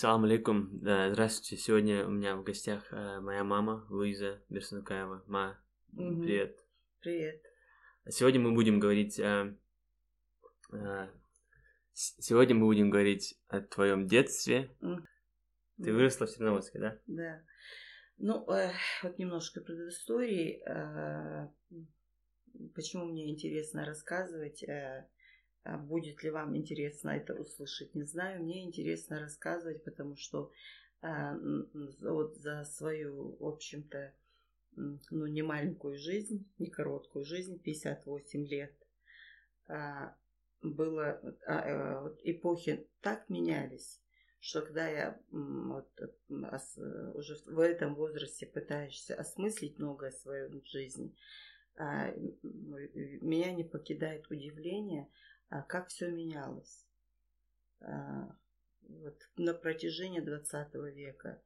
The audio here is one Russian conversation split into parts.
Салам алейкум. Здравствуйте. Сегодня у меня в гостях э, моя мама Луиза Берсунукаева. Ма, Мгм. привет. Привет. Сегодня мы будем говорить э, Сегодня мы будем говорить о твоем детстве. Ты М, выросла в Черноводске, да? Да. Ну, э, вот немножко предыстории. э, почему мне интересно рассказывать, э, будет ли вам интересно это услышать, не знаю. Мне интересно рассказывать, потому что м, вот за свою, в общем-то, ну, не маленькую жизнь, не короткую жизнь, 58 лет, а, было, а, э, эпохи так менялись, что когда я вот, э, уже в этом возрасте пытаешься осмыслить многое в своей жизни, а, меня не покидает удивление, а, как все менялось А, вот, на протяжении 20 века.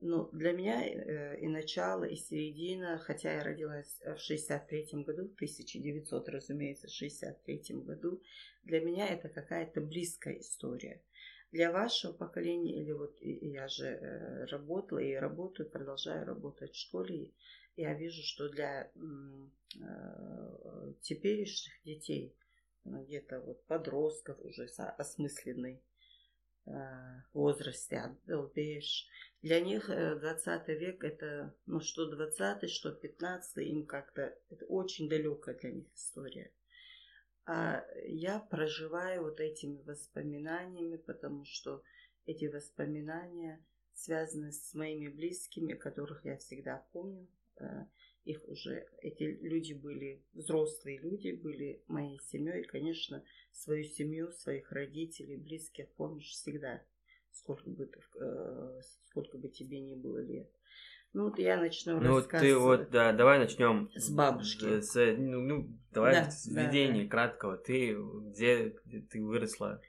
Ну, для меня э, и начало, и середина, хотя я родилась в 63 году, в 1900, разумеется, 63 году, для меня это какая-то близкая история. Для вашего поколения, или вот я же э, работала и работаю, продолжаю работать в школе, я вижу, что для э, теперешних детей, ну, где-то вот подростков уже осмысленный э, возрасте, отдолбеешь. Для них э, 20 век это, ну что 20 что 15 им как-то, это очень далекая для них история. А я проживаю вот этими воспоминаниями, потому что эти воспоминания связаны с моими близкими, которых я всегда помню. Их уже, эти люди были, взрослые люди, были моей семьей. И, конечно, свою семью, своих родителей, близких помнишь всегда, сколько бы, ты, э, сколько бы тебе ни было лет. Ну вот я начну Ну, вот ты рассказывать. вот, да, давай начнем. С бабушки. С, ну, ну, давай Да, с да, да. краткого. Ты где, где ты выросла?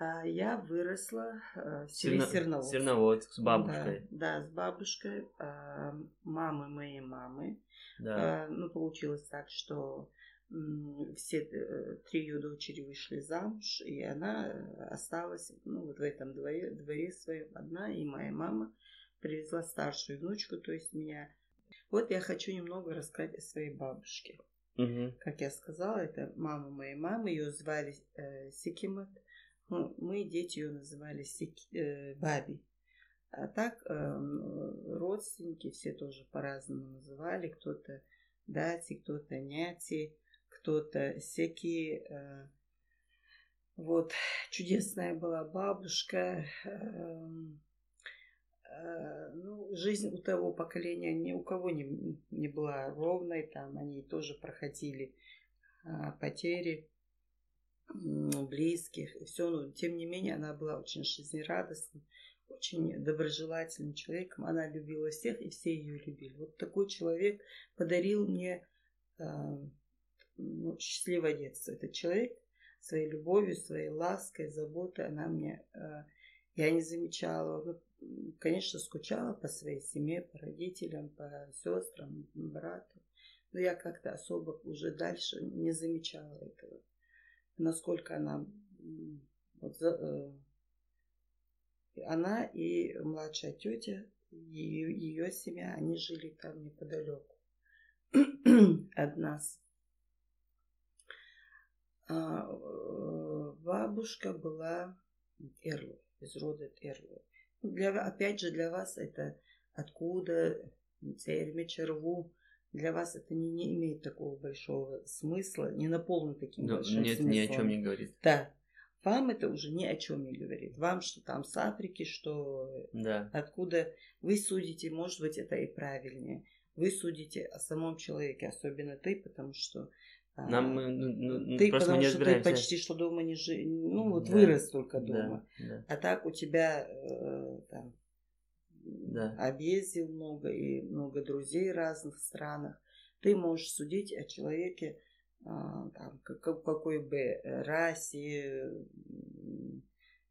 А я выросла э, в селе Серно- Серноводск. Серноводск с бабушкой. Да, да, с бабушкой. а, Мамы моей мамы. Да. А, Ну, получилось так, что все э, три ее дочери вышли замуж, и она осталась ну, вот в этом дворе, дворе своем одна, и моя мама привезла старшую внучку, то есть меня. Вот я хочу немного рассказать о своей бабушке. Мгм. Как я сказала, это мама моей мамы, ее звали э, Сикимат. Ну, мы, дети, ее называли Сики- э, Баби. А так э, родственники все тоже по-разному называли. Кто-то Дати, кто-то Няти, кто-то Секи. э. Вот, чудесная была бабушка. эм, э, Ну, жизнь у того поколения ни у кого не, не была ровной. Там они тоже проходили а, потери близких и все, но тем не менее она была очень жизнерадостной, очень доброжелательным человеком. Она любила всех, и все ее любили. Вот такой человек подарил мне а, ну, счастливое детство. Этот человек своей любовью, своей лаской, заботой, она мне, а, я не замечала, конечно, скучала по своей семье, по родителям, по сестрам, брату. Но я как-то особо уже дальше не замечала этого. Насколько она... Вот, за- э, она и младшая тетя, ее семья, они жили там неподалеку от нас. А, э, бабушка была Эрлу, из рода Эрлу. Ну, Для, опять же, для вас это откуда Цермичерву, для вас это не, не имеет такого большого смысла, не наполнено таким Ну, большим нет, смыслом. ни о чем не говорит. Да. Вам это уже ни о чем не говорит. Вам что там с Африки, что Да. откуда вы судите, может быть, это и правильнее. Вы судите о самом человеке, особенно ты, потому что а, Нам, э, ну, ну, ты, просто мы потому не что ты почти что дома не жи, ну вот Да, вырос только Да, дома. да. А так у тебя э, там Да. объездил много и много друзей в разных странах. Ты можешь судить о человеке а, там, как- как- какой бы расе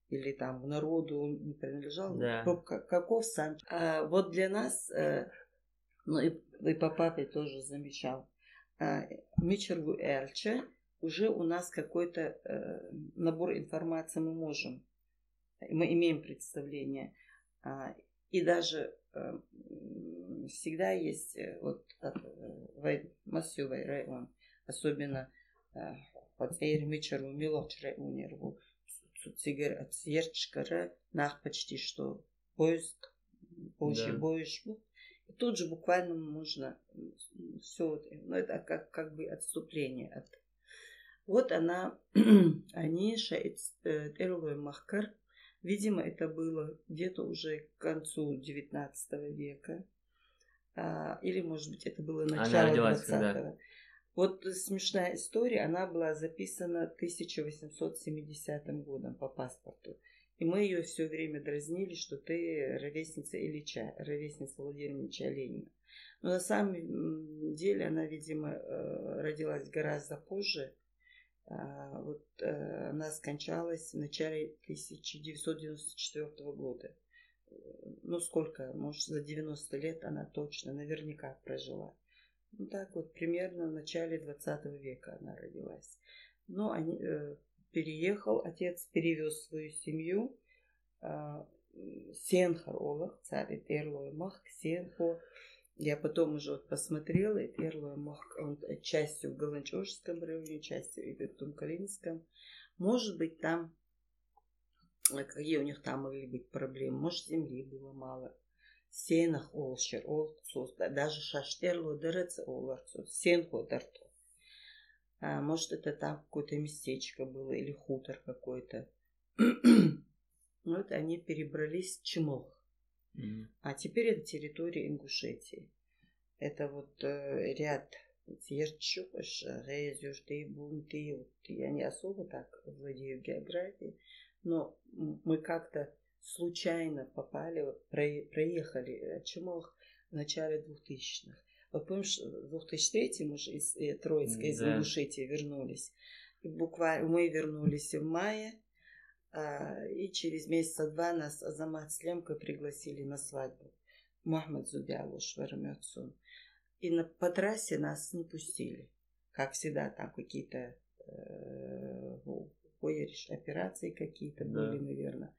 или там в народу он не принадлежал, Да. каков сам. А вот для нас, э, ну и, и по папе тоже замечал, а, Мичергу Элче уже у нас какой-то э, набор информации мы можем Мы имеем представление. И даже э, всегда есть э, вот массовый район, особенно вот Эйрмичеру, Милочре Унерву, Цигер от Сьерчкара, нах почти что поезд, позже да. боешь. И тут же буквально можно все, ну это как, как бы отступление от вот она, они, Эрлой Махкар, видимо, это было где-то уже к концу 19 века, а, или, может быть, это было начало 20-го. Вот смешная история, она была записана 1870 годом по паспорту. И мы ее все время дразнили, что ты ровесница Ильича, ровесница Владимира Ильича Ленина. Но на самом деле она, видимо, э, родилась гораздо позже, вот э, она скончалась в начале 1994 года. Ну, сколько? Может, за 90 лет она точно, наверняка прожила. Ну, так вот, примерно в начале 20 века она родилась. Но они, э, переехал, отец перевез свою семью. Э, Сенхар Олах, царь Эрлой Мах, Сенхо, я потом уже вот посмотрела, и первая мах, он частью в Галанчожском районе, частью и в Тумкалинском. Может быть, там, э, какие у них там могли быть проблемы, может, земли было мало. Сенах олшер, олцус, даже шаштерло дырец оларцус, сенхо дарто. А, может, это там какое-то местечко было или хутор какой-то. Вот они перебрались в Чемох. А теперь это территория Ингушетии. Это вот э, ряд Тирчуш, Резюшты, Бунты. Вот я не особо так владею географией, но мы как-то случайно попали, вот, проехали Чемох в начале 2000-х. Вот помнишь, в 2003 мы же из э, Троицка, из да. Ингушетии вернулись. И буквально мы вернулись в мае, а, и через месяца два нас Азамат с Лемкой пригласили на свадьбу. Мухаммад Зубялуш Вермёцун. И на, по трассе нас не пустили. Как всегда, там какие-то э, операции какие-то да. были, наверное.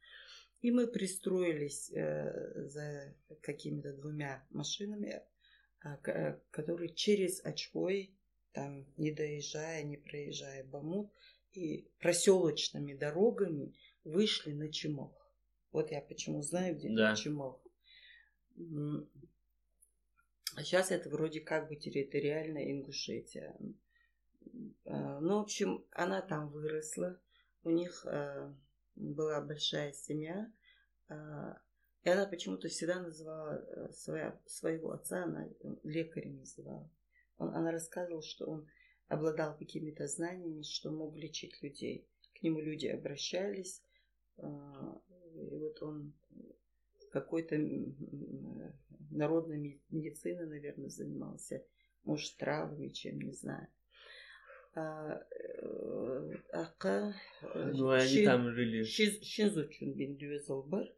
И мы пристроились э, за какими-то двумя машинами, э, которые через Очкой, там не доезжая, не проезжая Бамут, и проселочными дорогами вышли на Чемох. Вот я почему знаю, где да. Чемох. А сейчас это вроде как бы территориальная Ингушетия. А, ну, в общем, она там выросла. У них а, была большая семья. А, и она почему-то всегда называла э, своя, своего отца, она лекарем называла. Он, она рассказывала, что он обладал какими-то знаниями, что мог лечить людей. К нему люди обращались, и вот он какой-то народной медициной, наверное, занимался, может, травами, чем, не знаю. А, э, Ака... Э, ну, они там жили. Шинзучун Биндюэзалбар.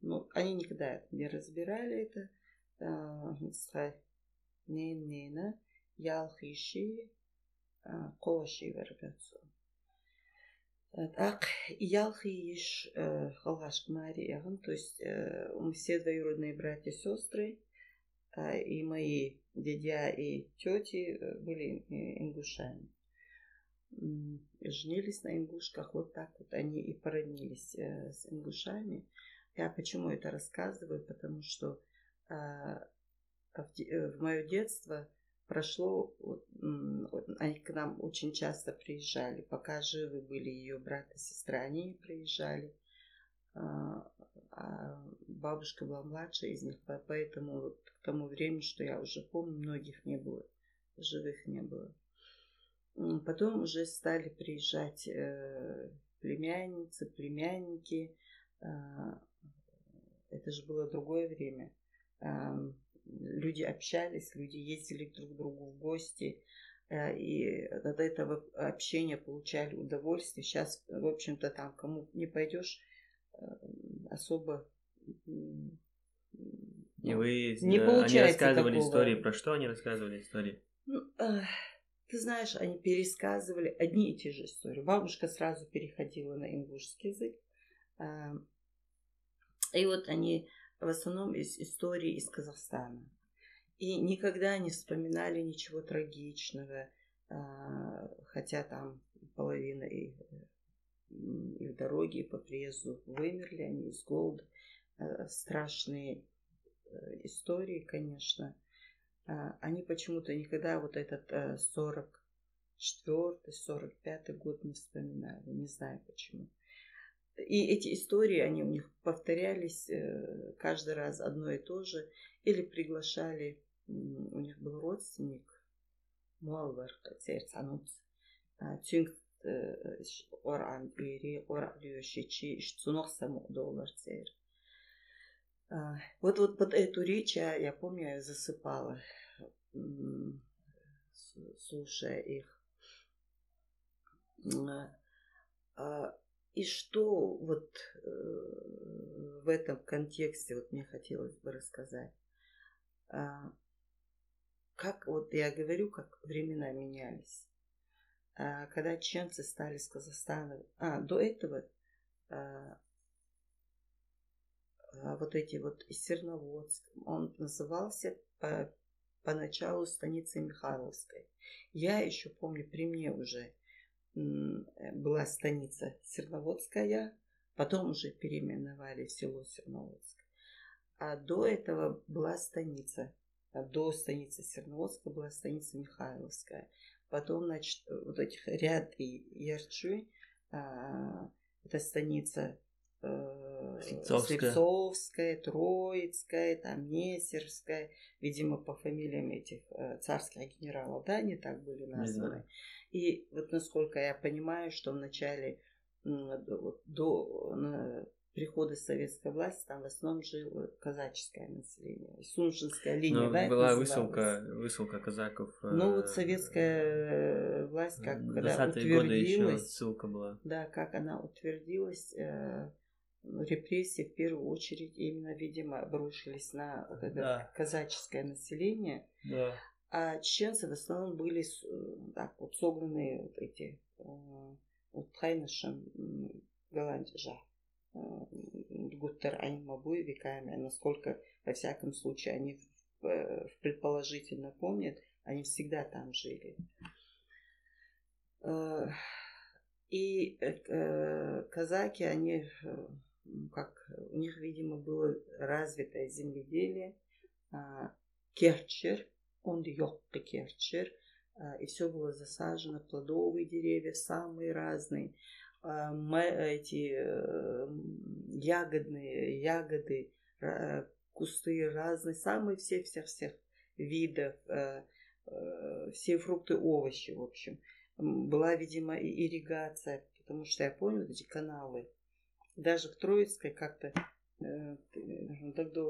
Ну, они никогда не разбирали это. Не, не, не ялхиши коваши вербецу. Так, ялхиш халгашк Марияган, то есть мы все двоюродные братья и сестры, и мои дядя и тети были ингушами. Женились на ингушках, вот так вот они и породнились с ингушами. Я почему это рассказываю? Потому что в мое детство прошло, они к нам очень часто приезжали, пока живы были ее брат и сестра, они приезжали. А, а бабушка была младшая из них, поэтому вот к тому времени, что я уже помню, многих не было, живых не было. Потом уже стали приезжать э, племянницы, племянники. Э, это же было другое время люди общались, люди ездили друг к другу в гости, э, и от этого общения получали удовольствие. Сейчас, в общем-то, там кому не пойдешь, э, особо и вы, не э, получается они рассказывали такого. истории, про что они рассказывали истории? Ну, э, ты знаешь, они пересказывали одни и те же истории. Бабушка сразу переходила на ингушский язык, А, и вот они в основном из истории из Казахстана. И никогда не вспоминали ничего трагичного, а, хотя там половина их, их дороги по приезду вымерли, они из голода. А, страшные э, истории, конечно. А, они почему-то никогда вот этот 44-й, э, 45-й год не вспоминали, не знаю почему. И эти истории, они у них повторялись э, каждый раз одно и то же. Или приглашали, у них был родственник, Муалвар Церцануц, Тюнг Оран Ири, Оран Льюшичи, Штсунохсаму Доллар Цер. Вот, вот под эту речь я, я помню, я засыпала, слушая их. И что вот э, в этом контексте вот мне хотелось бы рассказать. А, как вот я говорю, как времена менялись. А, когда чеченцы стали с Казахстана, а до этого а, а, вот эти вот из Серноводск, он назывался по, поначалу станицей Михайловской. Я еще помню, при мне уже была станица Серноводская, потом уже переименовали в село Серноводск. А до этого была станица, а до станицы Серноводска была станица Михайловская. Потом, значит, вот этих ряд и Ярчуй, а, это станица э, Слепцовская, Троицкая, там Несерская, видимо, по фамилиям этих э, царских генералов, да, они так были названы. И вот насколько я понимаю, что в начале до, до прихода советской власти там в основном жило казаческое население. Сунжинская линия, Но да, была высылка, высылка казаков. Ну вот советская э, власть, как когда утвердилась. ссылка была. Да, как она утвердилась, э, репрессии в первую очередь именно, видимо, обрушились на вот это да. казаческое население. Да. А чеченцы в основном были э, так вот согнанные вот эти э, вот хайнышем голландежа. Э, Гуттер Айнмабуй веками, насколько, во всяком случае, они в, предположительно помнят, они всегда там жили. И казаки, они, как у них, видимо, было развитое земледелие, а, керчер, он йокты керчер, и все было засажено, плодовые деревья самые разные, а, эти э, ягодные, ягоды, кусты разные, самые все-всех-всех видов, э, э, все фрукты, овощи, в общем. Была, видимо, и ирригация, потому что я понял эти каналы. Даже в Троицкой как-то тогда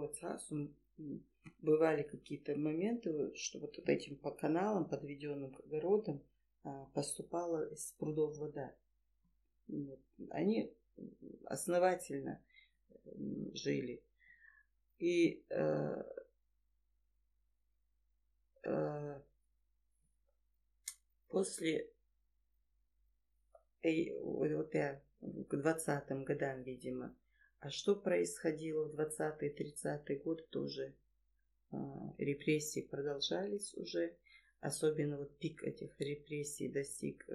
бывали какие-то моменты, что вот этим по каналам, подведенным к огородам, а, поступала из прудов вода. Они основательно жили. И э, э, после э, вот я к двадцатым годам, видимо, а что происходило в 20-30-е годы тоже а, репрессии продолжались уже. Особенно вот пик этих репрессий достиг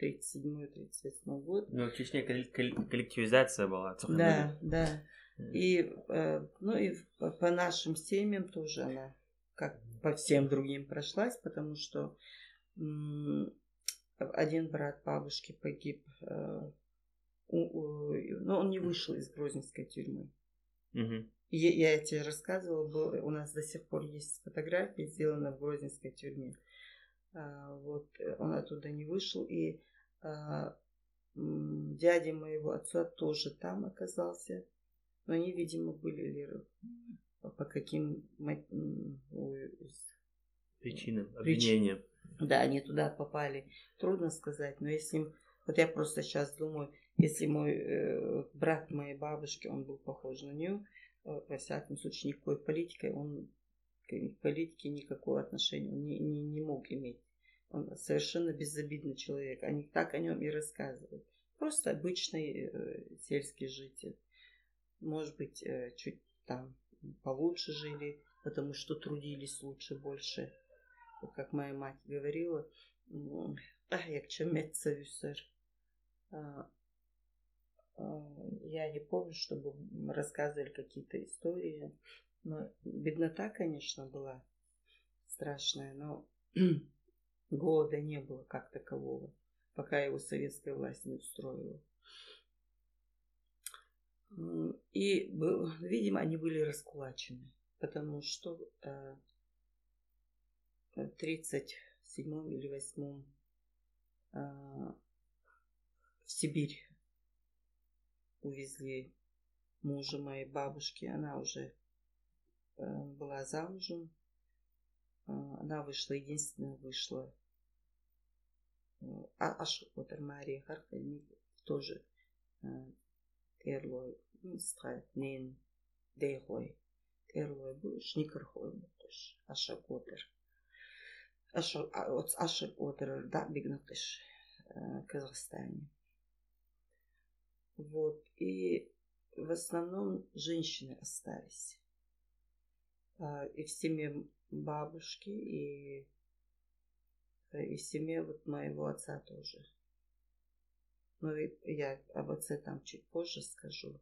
37-38 э, год. Ну, в Чечне коллективизация была. Да, да. И, э, ну, и по нашим семьям тоже она, как по всем другим, прошлась, потому что один брат бабушки погиб, э, но он не вышел из Грозненской тюрьмы. Угу. Я, я тебе рассказывала, был, у нас до сих пор есть фотографии, сделанные в Грозненской тюрьме. А, вот э, он оттуда не вышел, и а, дядя моего отца тоже там оказался, но они, видимо, были ли по каким причинам обвинения. Да, они туда попали. Трудно сказать, но если вот я просто сейчас думаю, если мой э, брат моей бабушки, он был похож на нее, Э, во всяком случае, никакой политикой он к политике никакого отношения не, не, не мог иметь. Он совершенно безобидный человек. Они так о нем и рассказывают. Просто обычный э, сельский житель. Может быть, э, чуть там получше жили, потому что трудились лучше, больше. Как моя мать говорила, а, якщо медсовісер. Я не помню, чтобы рассказывали какие-то истории. Но беднота, конечно, была страшная, но голода не было как такового, пока его советская власть не устроила. И, видимо, они были раскулачены, потому что э, в 37 или 8 э, в Сибирь увезли мужа моей бабушки. Она уже э, была замужем. Она вышла, единственная вышла. А Ашотер Мария Харкальник тоже Терлой Страйт Дейхой. Терлой Шникархой Бутыш Ашакотер. Ашакотер да бигнатыш в Казахстане. Вот. И в основном женщины остались. И в семье бабушки, и, и в семье вот моего отца тоже. Но я об отце там чуть позже скажу.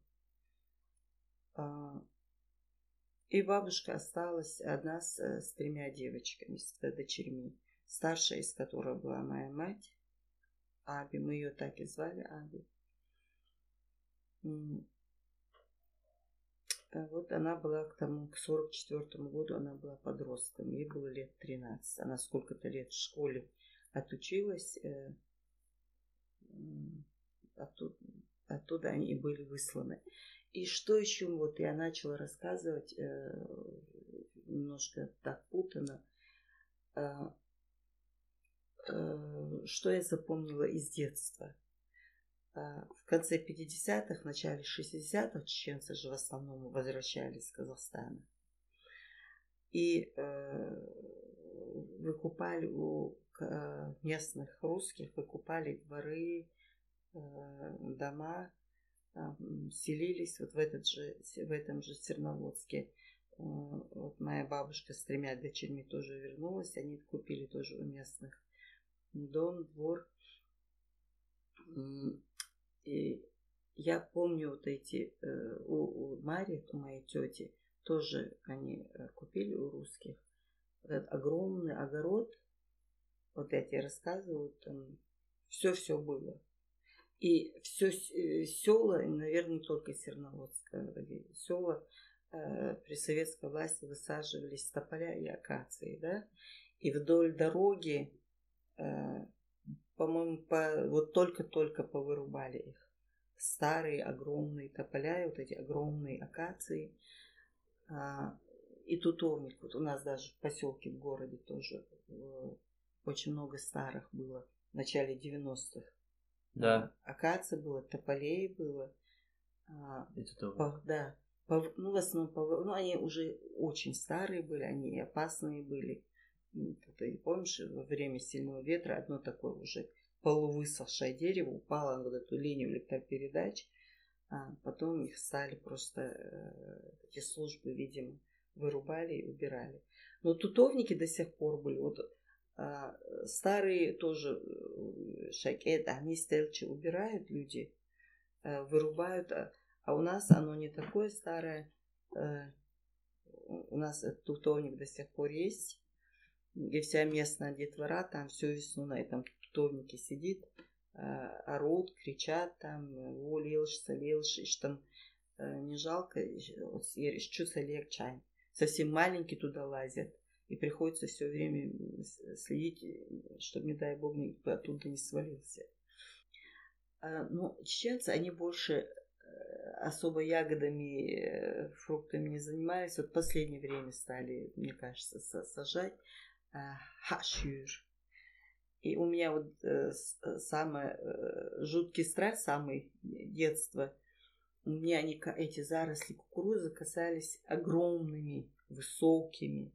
И бабушка осталась одна с, с тремя девочками, с дочерьми. Старшая из которых была моя мать, Аби. Мы ее так и звали, Аби. Вот она была к тому, к 44 году она была подростком, ей было лет 13. Она сколько-то лет в школе отучилась, э, оттуда, оттуда они были высланы. И что еще, вот я начала рассказывать, э, немножко так путано, э, что я запомнила из детства – а, в конце 50-х, начале 60-х чеченцы же в основном возвращались из Казахстана. И э, выкупали у э, местных русских, выкупали дворы, э, дома, э, селились вот в, этот же, в этом же Серноводске. Э, вот моя бабушка с тремя дочерьми тоже вернулась, они купили тоже у местных дом, двор. И я помню вот эти, э, у, у Мари, у моей тети, тоже они э, купили у русских этот огромный огород. Вот я тебе рассказываю, там все-все было. И все э, села, наверное, не только Серноводское, села э, при советской власти высаживались тополя и акации, да, и вдоль дороги э, по-моему, по, вот только-только повырубали их. Старые огромные тополя, вот эти огромные акации. А, и тутовник. Вот у нас даже в поселке, в городе тоже э, очень много старых было в начале 90-х. Да. Акация было, тополей было. А, и тутовник. По, да. По, ну, в основном, по, ну, они уже очень старые были, они опасные были. Ты помнишь, во время сильного ветра одно такое уже полувысохшее дерево упало на вот эту линию электропередач. А потом их стали просто, э, эти службы, видимо, вырубали и убирали. Но тутовники до сих пор были. Вот а, старые тоже э, шакет, они стелчи убирают люди, а, вырубают. А, а у нас оно не такое старое. А, у нас тутовник до сих пор есть и вся местная детвора там всю весну на этом тутовнике сидит, а, орут, кричат там, о, лелшься, лелшись, там э, не жалко, чувство легче. Совсем маленькие туда лазят. И приходится все время следить, чтобы, не дай бог, никто оттуда не свалился. А, но ну, чеченцы, они больше э, особо ягодами, э, фруктами не занимались. Вот в последнее время стали, мне кажется, сажать. Э, хашюр. И у меня вот э, э, самый жуткий страх, самый детство, у меня они, эти заросли кукурузы касались огромными, высокими.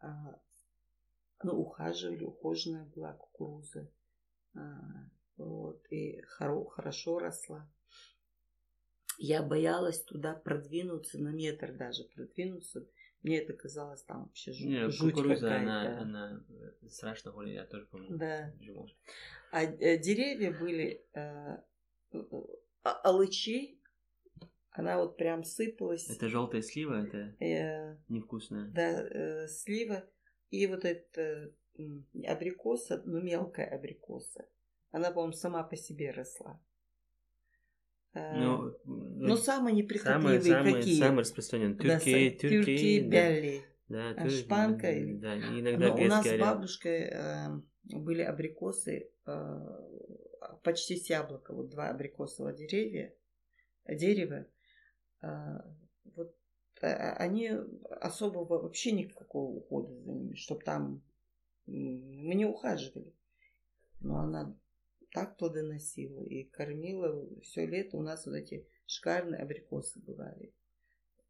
А, ну, ухаживали, ухоженная была кукуруза. А, Вот, и хоро, хорошо росла. Я боялась туда продвинуться, на метр даже продвинуться. Мне это казалось там вообще жуть, Не, жуть кукуруза, она, она э, страшно голит, я тоже помню. Да. А э, деревья были э, э, а- алычи, она вот прям сыпалась. Это желтая слива, это Э, невкусная. да, э, слива и вот эта м, абрикоса, ну мелкая абрикоса. Она, по-моему, сама по себе росла. Э, Ну, ну, самые самые, неприхотливые самые, какие? самые распространенные. Да, Тюрки, тюрки, да. белли. Да, А, тюрки, шпанка да, иногда Но у нас с бабушкой э, были абрикосы э, почти с яблока. Вот два абрикосовых деревья, дерева. Э, вот э, они особого вообще никакого ухода за ними, чтобы там мы не ухаживали. Но она так плодоносила и кормила все лето. У нас вот эти шикарные абрикосы бывали.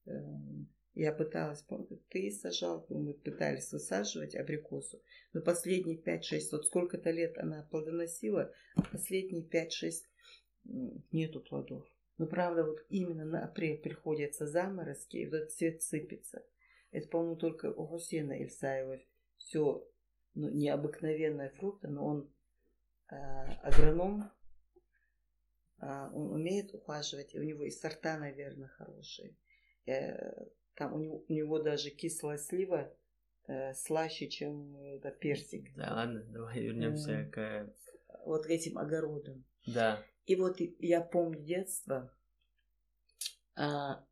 Эм, Я пыталась, ты сажал, мы пытались высаживать абрикосу, но последние 5-6, вот сколько-то лет она плодоносила, последние 5-6 м, нету плодов. Но правда, вот именно на апрель приходятся заморозки, и вот этот цвет сыпется. Это, по-моему, только у Хусена Ильсаева все ну, необыкновенные фрукты, но он агроном, а, он умеет ухаживать, и у него и сорта, наверное, хорошие. Э, Там у него, у него даже кислая слива э, слаще, чем э, да, персик. Да, ладно, давай вернемся к... Вот к этим огородам. Да, И вот я помню детство, а,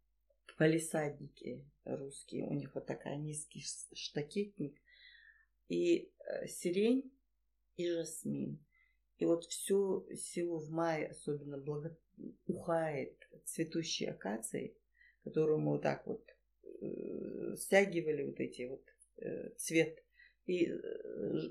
полисадники русские, у них вот такая низкий штакетник, и э, сирень, и жасмин. И вот всю село в мае особенно благо... ухает цветущей акацией, которую мы вот так вот э, стягивали вот эти вот э, цвет и э,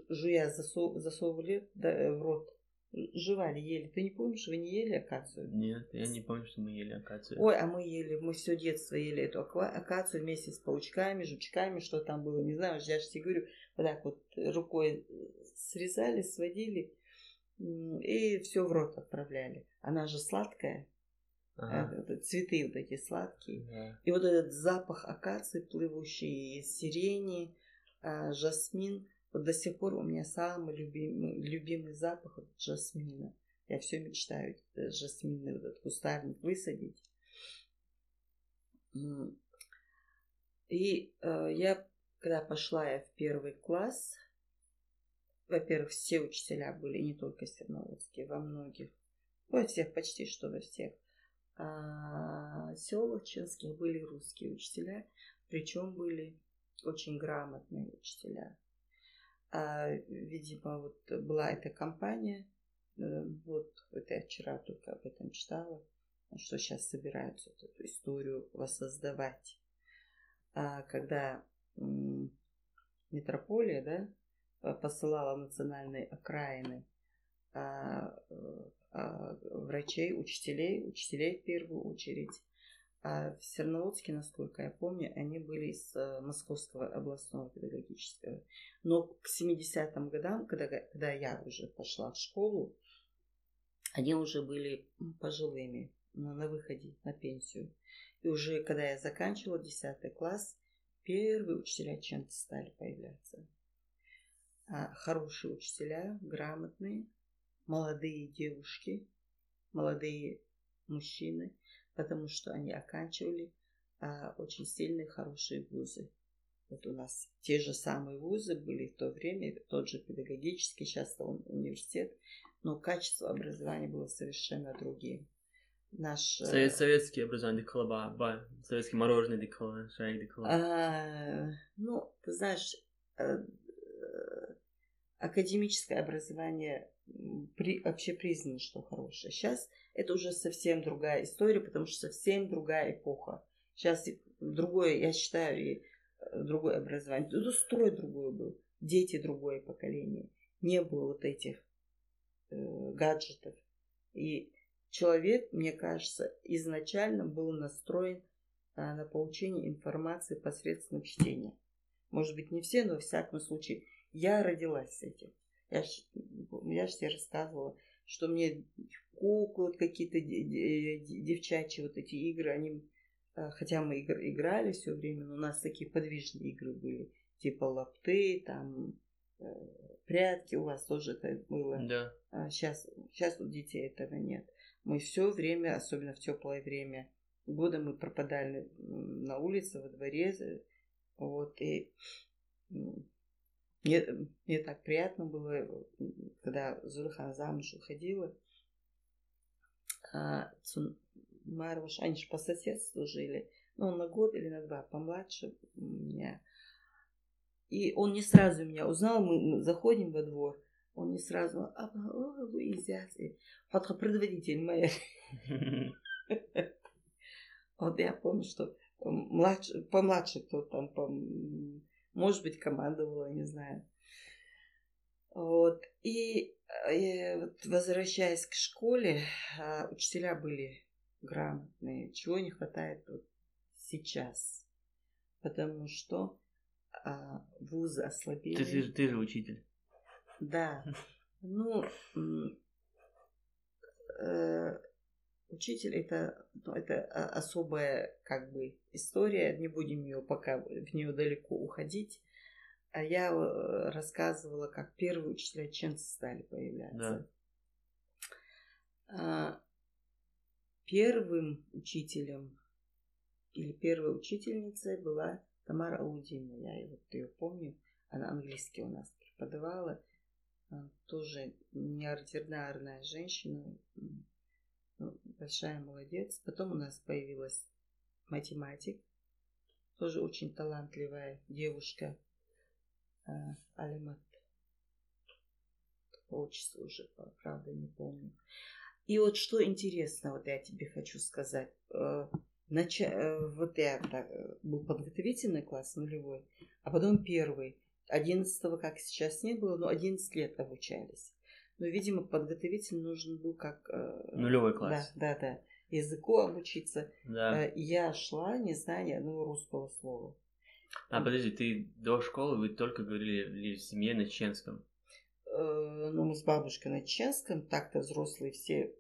жуя засов- засовывали да, э, в рот. Жевали, ели. Ты не помнишь, вы не ели акацию? нет, я не помню, что мы ели акацию. Ой, а мы ели, мы все детство ели эту аква- акацию вместе с паучками, жучками, что там было, не знаю, я же тебе говорю, вот так вот рукой срезали, сводили и все в рот отправляли. Она же сладкая, Ага. э, цветы вот эти сладкие. Да. И вот этот запах акации, плывущий, сирени, а, жасмин, вот до сих пор у меня самый любимый, любимый запах вот жасмина. Я все мечтаю э, жасминный вот этот кустарник высадить. И э, я, когда пошла я в первый класс, во-первых, все учителя были, не только Серноводские, во многих, во всех, почти что во всех а, селовчинских были русские учителя, причем были очень грамотные учителя. А, видимо, вот была эта компания, э, вот это я вчера только об этом читала, что сейчас собираются вот эту историю воссоздавать. А, когда метрополия, да, посылала в национальные окраины а, э, а, врачей, учителей, учителей в первую очередь. А в Серноводске, насколько я помню, они были из э, Московского областного педагогического. Но к 70-м годам, когда, когда я уже пошла в школу, они уже были пожилыми, на, на выходе, на пенсию. И уже когда я заканчивала 10 класс, первые учителя чем-то стали появляться. А, хорошие учителя, грамотные, молодые девушки, молодые мужчины, потому что они оканчивали а, очень сильные, хорошие вузы. Вот у нас те же самые вузы были в то время, тот же педагогический, сейчас он университет, но качество образования было совершенно другим. Наш... э, Совет, советский образование деколоба, ба, советский мороженое деколоба, шайк деколоба. А, ну, ты знаешь, э, академическое образование при, вообще что хорошее. Сейчас это уже совсем другая история, потому что совсем другая эпоха. Сейчас другое, я считаю, и э, другое образование. Ну, строй другой был, дети другое поколение. Не было вот этих э, гаджетов. И человек, мне кажется, изначально был настроен а, на получение информации посредством чтения. Может быть, не все, но во всяком случае, я родилась с этим. Я ж, я ж тебе рассказывала, что мне куклы какие-то девчачьи вот эти игры, они, э, хотя мы играли все время, но у нас такие подвижные игры были, типа лапты, там э, прятки, у вас тоже это было. Да. А сейчас, сейчас у детей этого нет. Мы все время, особенно в теплое время года, мы пропадали на улице, во дворе, вот, и мне, мне так приятно было, когда Зулихан замуж уходила. А Марваш, они же по соседству жили. Ну, на год или на два помладше меня. И он не сразу меня узнал. Мы заходим во двор. Он не сразу, а вы изяц. Фатха предводитель моя. Вот я помню, что младше, помладше кто там, может быть, командовала, не знаю. Вот. И, и э, вот, возвращаясь к школе, а, учителя были грамотные, чего не хватает вот сейчас. Потому что а, вузы ослабели. Ты, ты, ты же учитель. Да. Ну, э, учитель это, ну, это особая как бы история, не будем ее пока в нее далеко уходить. А я э, рассказывала, как первые учителя ченцы стали появляться. Да. А, первым учителем или первой учительницей была Тамара Аудина. Я вот ее помню. Она английский у нас преподавала. Тоже неординарная женщина. Ну, большая молодец. Потом у нас появилась математик. Тоже очень талантливая девушка. А, Алимат. По отчеству уже, правда, не помню. И вот что интересно, вот я тебе хочу сказать. Э, Нач... Э, вот я так, э, был подготовительный класс нулевой, а потом первый. Одиннадцатого, как сейчас, не было, но одиннадцать лет обучались. Но, видимо, подготовитель нужен был как... Нулевой класс. Да, да, да. Языку обучиться. Да. Я шла, не зная ни одного русского слова. А, подожди, ты до школы вы только говорили в семье на чеченском? Э, ну, мы с бабушкой на чеченском, так-то взрослые все.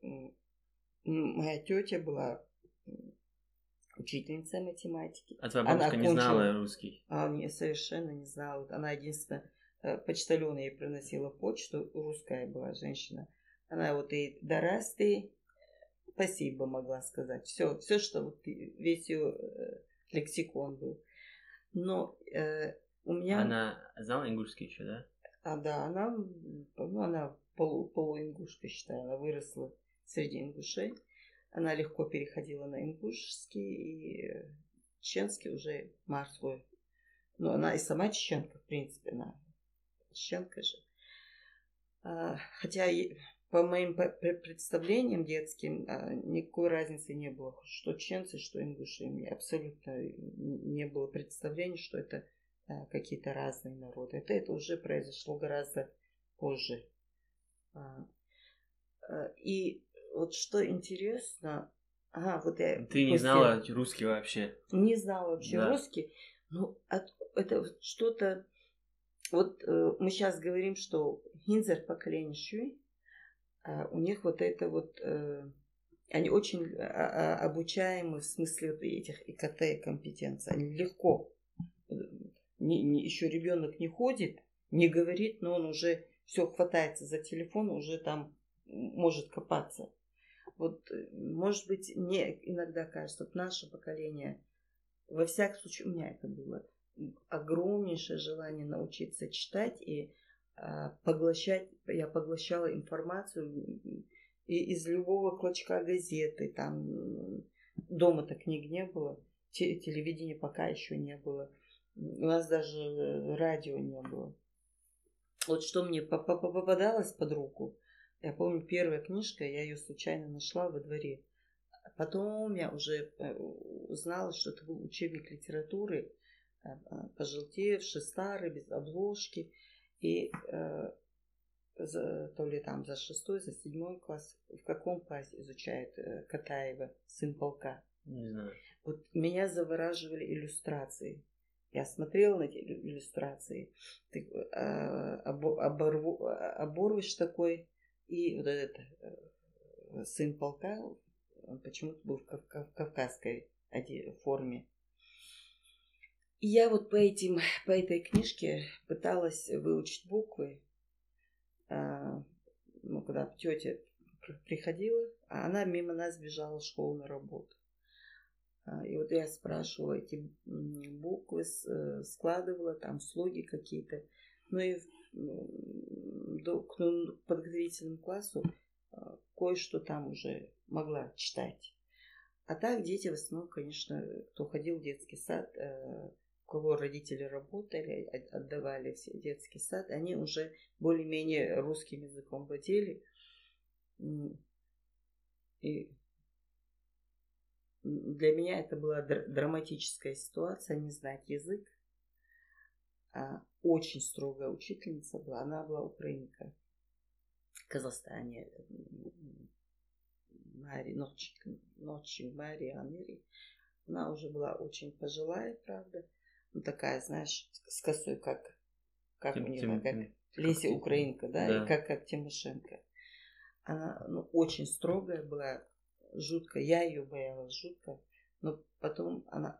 Моя тетя была учительница математики. А твоя бабушка Она не знала русский? А, не, совершенно не знала. Она единственное, э, почтальона ей приносила почту, русская была женщина. Она вот и дарасты, спасибо могла сказать. Все, все, что вот весь ее э, лексикон был. Но э, у меня... Она знала ингушский еще, да? А, да, она, ну, она полу, полуингушка, считаю. Она выросла среди ингушей. Она легко переходила на ингушский и чеченский уже морской. Но она и сама чеченка, в принципе, она чеченка же. А, хотя по моим представлениям детским а, никакой разницы не было. Что ченцы, что ингуши. Мне абсолютно не было представления, что это а, какие-то разные народы. Это, это уже произошло гораздо позже. А, и вот что интересно... Ага, вот я Ты не знала русский вообще? Не знала вообще да. русский. Ну, это что-то... Вот э, мы сейчас говорим, что Хинзер поколение Шуй, а у них вот это вот, э, они очень а, а, обучаемы в смысле вот этих ИКТ компетенций. Они легко, не, не, еще ребенок не ходит, не говорит, но он уже все хватается за телефон, уже там может копаться. Вот, э, может быть, мне иногда кажется, вот наше поколение, во всяком случае, у меня это было, огромнейшее желание научиться читать и а, поглощать, я поглощала информацию и из любого клочка газеты, там дома-то книг не было, телевидения пока еще не было, у нас даже радио не было. Вот что мне попадалось под руку, я помню, первая книжка, я ее случайно нашла во дворе. Потом я уже э, узнала, что это был учебник литературы, э, пожелтевший, старый, без обложки. И э, за, то ли там за шестой, за седьмой класс, в каком классе изучает э, Катаева, сын полка? Не знаю. Вот меня завораживали иллюстрации. Я смотрела на эти иллюстрации. Ты э, оборву, оборвыш такой, И вот этот э, сын полка, он почему-то был в, кав- в кавказской форме. Я вот по, этим, по этой книжке пыталась выучить буквы. А, ну, когда тетя приходила, а она мимо нас бежала в школу на работу. А, и вот я спрашивала эти буквы, э, складывала там слоги какие-то. Ну и до, к подготовительному классу а, кое-что там уже могла читать. А так дети в основном, конечно, кто ходил в детский сад, э, кого родители работали, отдавали все детский сад, они уже более-менее русским языком владели. И для меня это была драматическая ситуация, не знать язык. А очень строгая учительница была, она была украинка в Казахстане. Мари, ночь, ночью Мари Амири. Она уже была очень пожилая, правда. Ну, такая, знаешь, с косой, как, как Тим, у нее, Тим, как Леся Украинка, да, да, и как, как Тимошенко. Она ну, очень строгая была, жутко. Я ее боялась жутко. Но потом она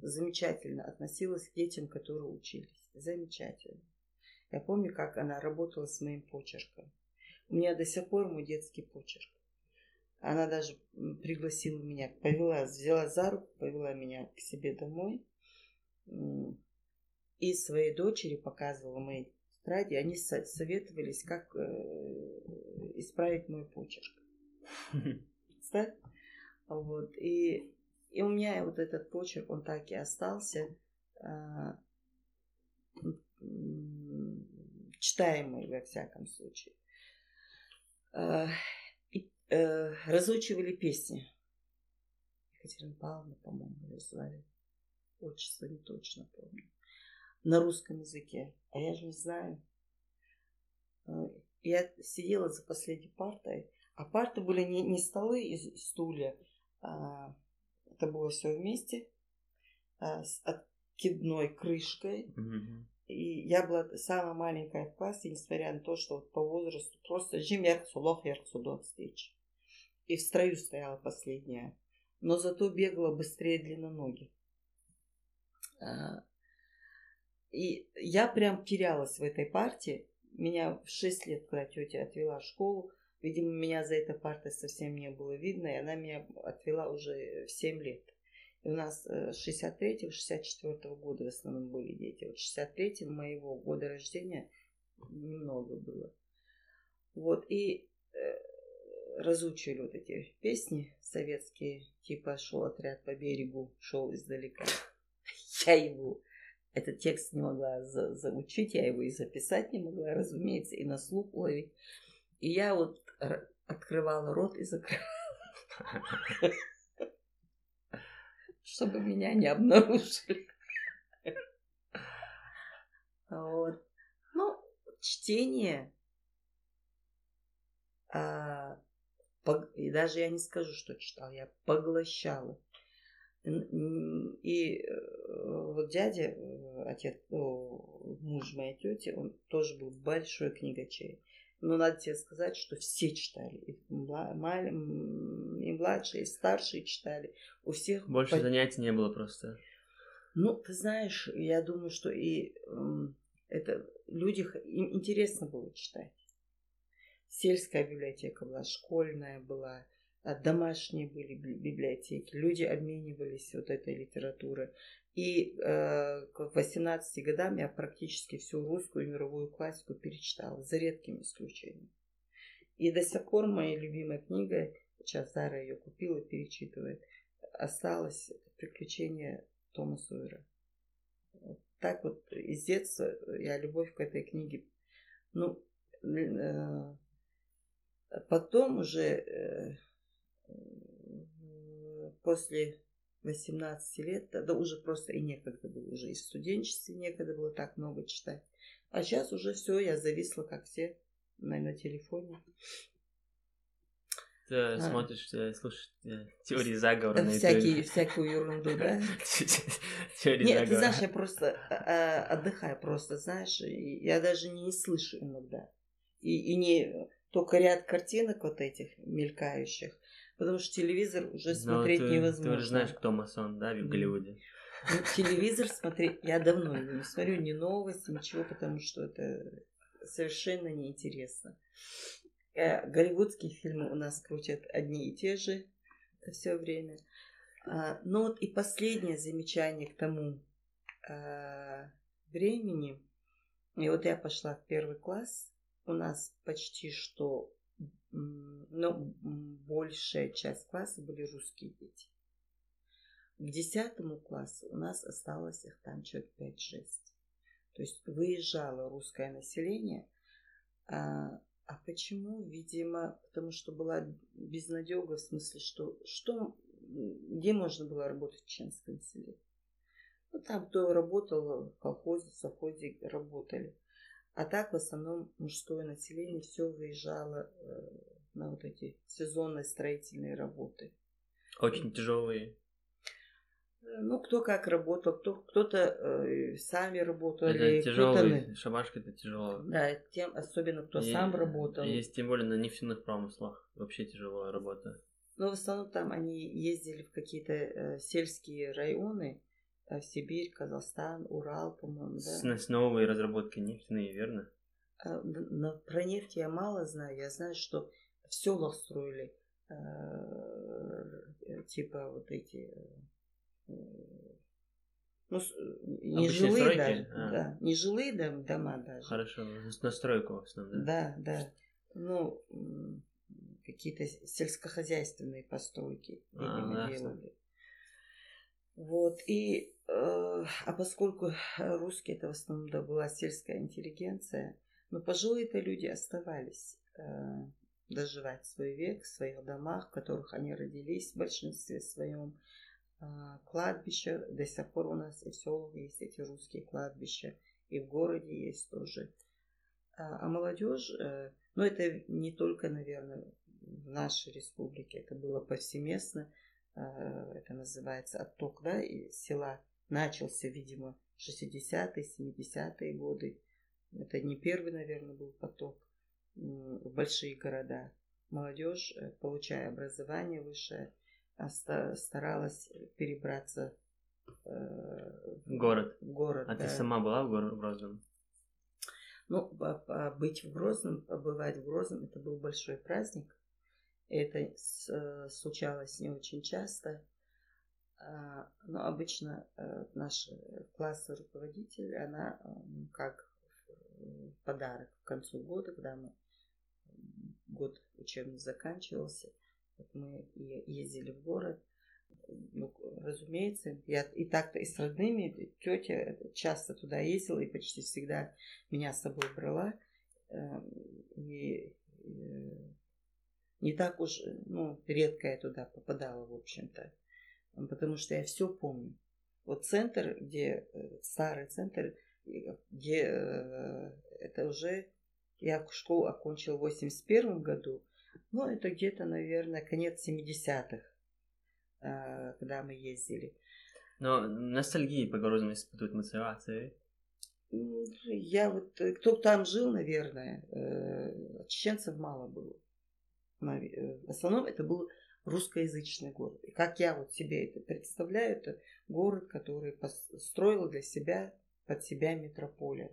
замечательно относилась к детям, которые учились. Замечательно. Я помню, как она работала с моим почерком. У меня до сих пор мой детский почерк. Она даже пригласила меня, повела, взяла за руку, повела меня к себе домой. И своей дочери показывала мои тетради. Они советовались, как э, исправить мой почерк. Представь? Вот. И, и у меня вот этот почерк, он так и остался а, читаемый во всяком случае. А, и, а, разучивали песни. Екатерина Павловна, по-моему, ее звали. Отчество не точно помню. На русском языке. А я же не знаю. А, я сидела за последней партой, а парты были не, не столы и стулья, а, это было все вместе а, с откидной крышкой. Mm-hmm. И я была самая маленькая в классе, несмотря на то, что вот по возрасту просто жим ярксулох ярксудот стечь. И в строю стояла последняя. Но зато бегала быстрее длинноногих. А, и я прям терялась в этой партии. Меня в 6 лет, когда тетя отвела в школу, видимо, меня за этой партой совсем не было видно, и она меня отвела уже в 7 лет. И у нас 63-64 э, года в основном были дети. Вот 63 моего года рождения немного было. Вот, и э, разучили вот эти песни советские, типа «Шел отряд по берегу, шел издалека». Я его этот текст не могла за заучить, я его и записать не могла, разумеется, и на слух ловить. И я вот открывала рот и закрывала. Чтобы меня не обнаружили. Вот. Ну, чтение. А, и даже я не скажу, что читала, я поглощала. И э, вот дядя, э, отец, муж моей тети, он тоже был большой книгачей. Но надо тебе сказать, что все читали. И, младшие, и старшие читали. У всех... Больше по... занятий не было просто. Ну, ты знаешь, я думаю, что и это люди, им интересно было читать. Сельская библиотека была, школьная была, домашние были библиотеки, люди обменивались вот этой литературой. И э, к 18 годам я практически всю русскую и мировую классику перечитала, за редким исключением. И до сих пор моя любимая книга, сейчас Зара ее купила, перечитывает, осталось «Приключения Тома Сойера». Вот так вот из детства я любовь к этой книге. Ну, э, потом уже э, после 18 лет, тогда уже просто и некогда было, уже и в студенчестве некогда было так много читать. А сейчас уже все, я зависла, как все, на, на телефоне. Ты а. смотришь, ты слушаешь э, теории заговора на Всякие, Всякую ерунду, да? Теории Нет, ты знаешь, я просто а, а, отдыхаю просто, знаешь, я даже не слышу иногда. И, и не только ряд картинок вот этих мелькающих, потому что телевизор уже смотреть Но ты, невозможно. Ты уже знаешь, кто масон, да, в Голливуде? Ну, телевизор смотреть, я давно не смотрю, ни новости, ничего, потому что это совершенно неинтересно. Э, голливудские фильмы у нас крутят одни и те же все время. А, но вот и последнее замечание к тому а, времени. И вот я пошла в первый класс. У нас почти что, ну, большая часть класса были русские дети. К десятому классу у нас осталось их там человек 5-6. То есть выезжало русское население. А, а почему? Видимо, потому что была безнадега, в смысле, что, что где можно было работать в чеченском селе? Ну, там кто работал в колхозе, в совхозе работали. А так в основном мужское население все выезжало э, на вот эти сезонные строительные работы. Очень тяжелые. Э, ну, кто как работал, кто, кто-то э, сами работали. Это тяжелый, шабашка это тяжело. Да, тем, особенно кто и, сам работал. Есть тем более на нефтяных промыслах. Вообще тяжелая работа. Но в основном там они ездили в какие-то э, сельские районы, в Сибирь, Казахстан, Урал, по-моему, да? С, с новой разработки нефтяные, верно? А, на, про нефть я мало знаю. Я знаю, что в селах строили э, типа вот эти э, ну, не жилые стройки? даже, а. да, не жилые дома даже. Хорошо, на стройку в основном, да? Да, да. Ну, какие-то сельскохозяйственные постройки а, делали. Вот, и, э, а поскольку русские это в основном да, была сельская интеллигенция, но пожилые-то люди оставались э, доживать свой век в своих домах, в которых они родились в большинстве своем. Э, кладбища до сих пор у нас и в селах есть эти русские кладбища, и в городе есть тоже. А, а молодежь, э, ну это не только, наверное, в нашей республике это было повсеместно. А, это называется отток, да, и села начался, видимо, 60-е, 70-е годы. Это не первый, наверное, был поток в большие города. Молодежь, э, получая образование высшее, старалась перебраться э, в город. В город а да. ты сама была в Грозном? Ну, быть в Грозном, побывать в Грозном, это был большой праздник. Это э, случалось не очень часто. А, но обычно э, наш классовый руководитель, она как подарок к концу года, когда мы год учебный заканчивался, вот мы ездили в город. Ну, разумеется, я и так-то и с родными, тетя часто туда ездила и почти всегда меня с собой брала. Эм, и не так уж, ну, редко я туда попадала, в общем-то. Потому что я все помню. Вот центр, где э, старый центр, где э, это уже я школу окончила в 81 году, ну, это где-то, наверное, конец 70-х, э, когда мы ездили. Но ностальгии по Грозному испытывают мотивации. Я вот, кто там жил, наверное, чеченцев мало было. Э, в основном это был русскоязычный город. И как я вот себе это представляю, это город, который построил для себя, под себя метрополия.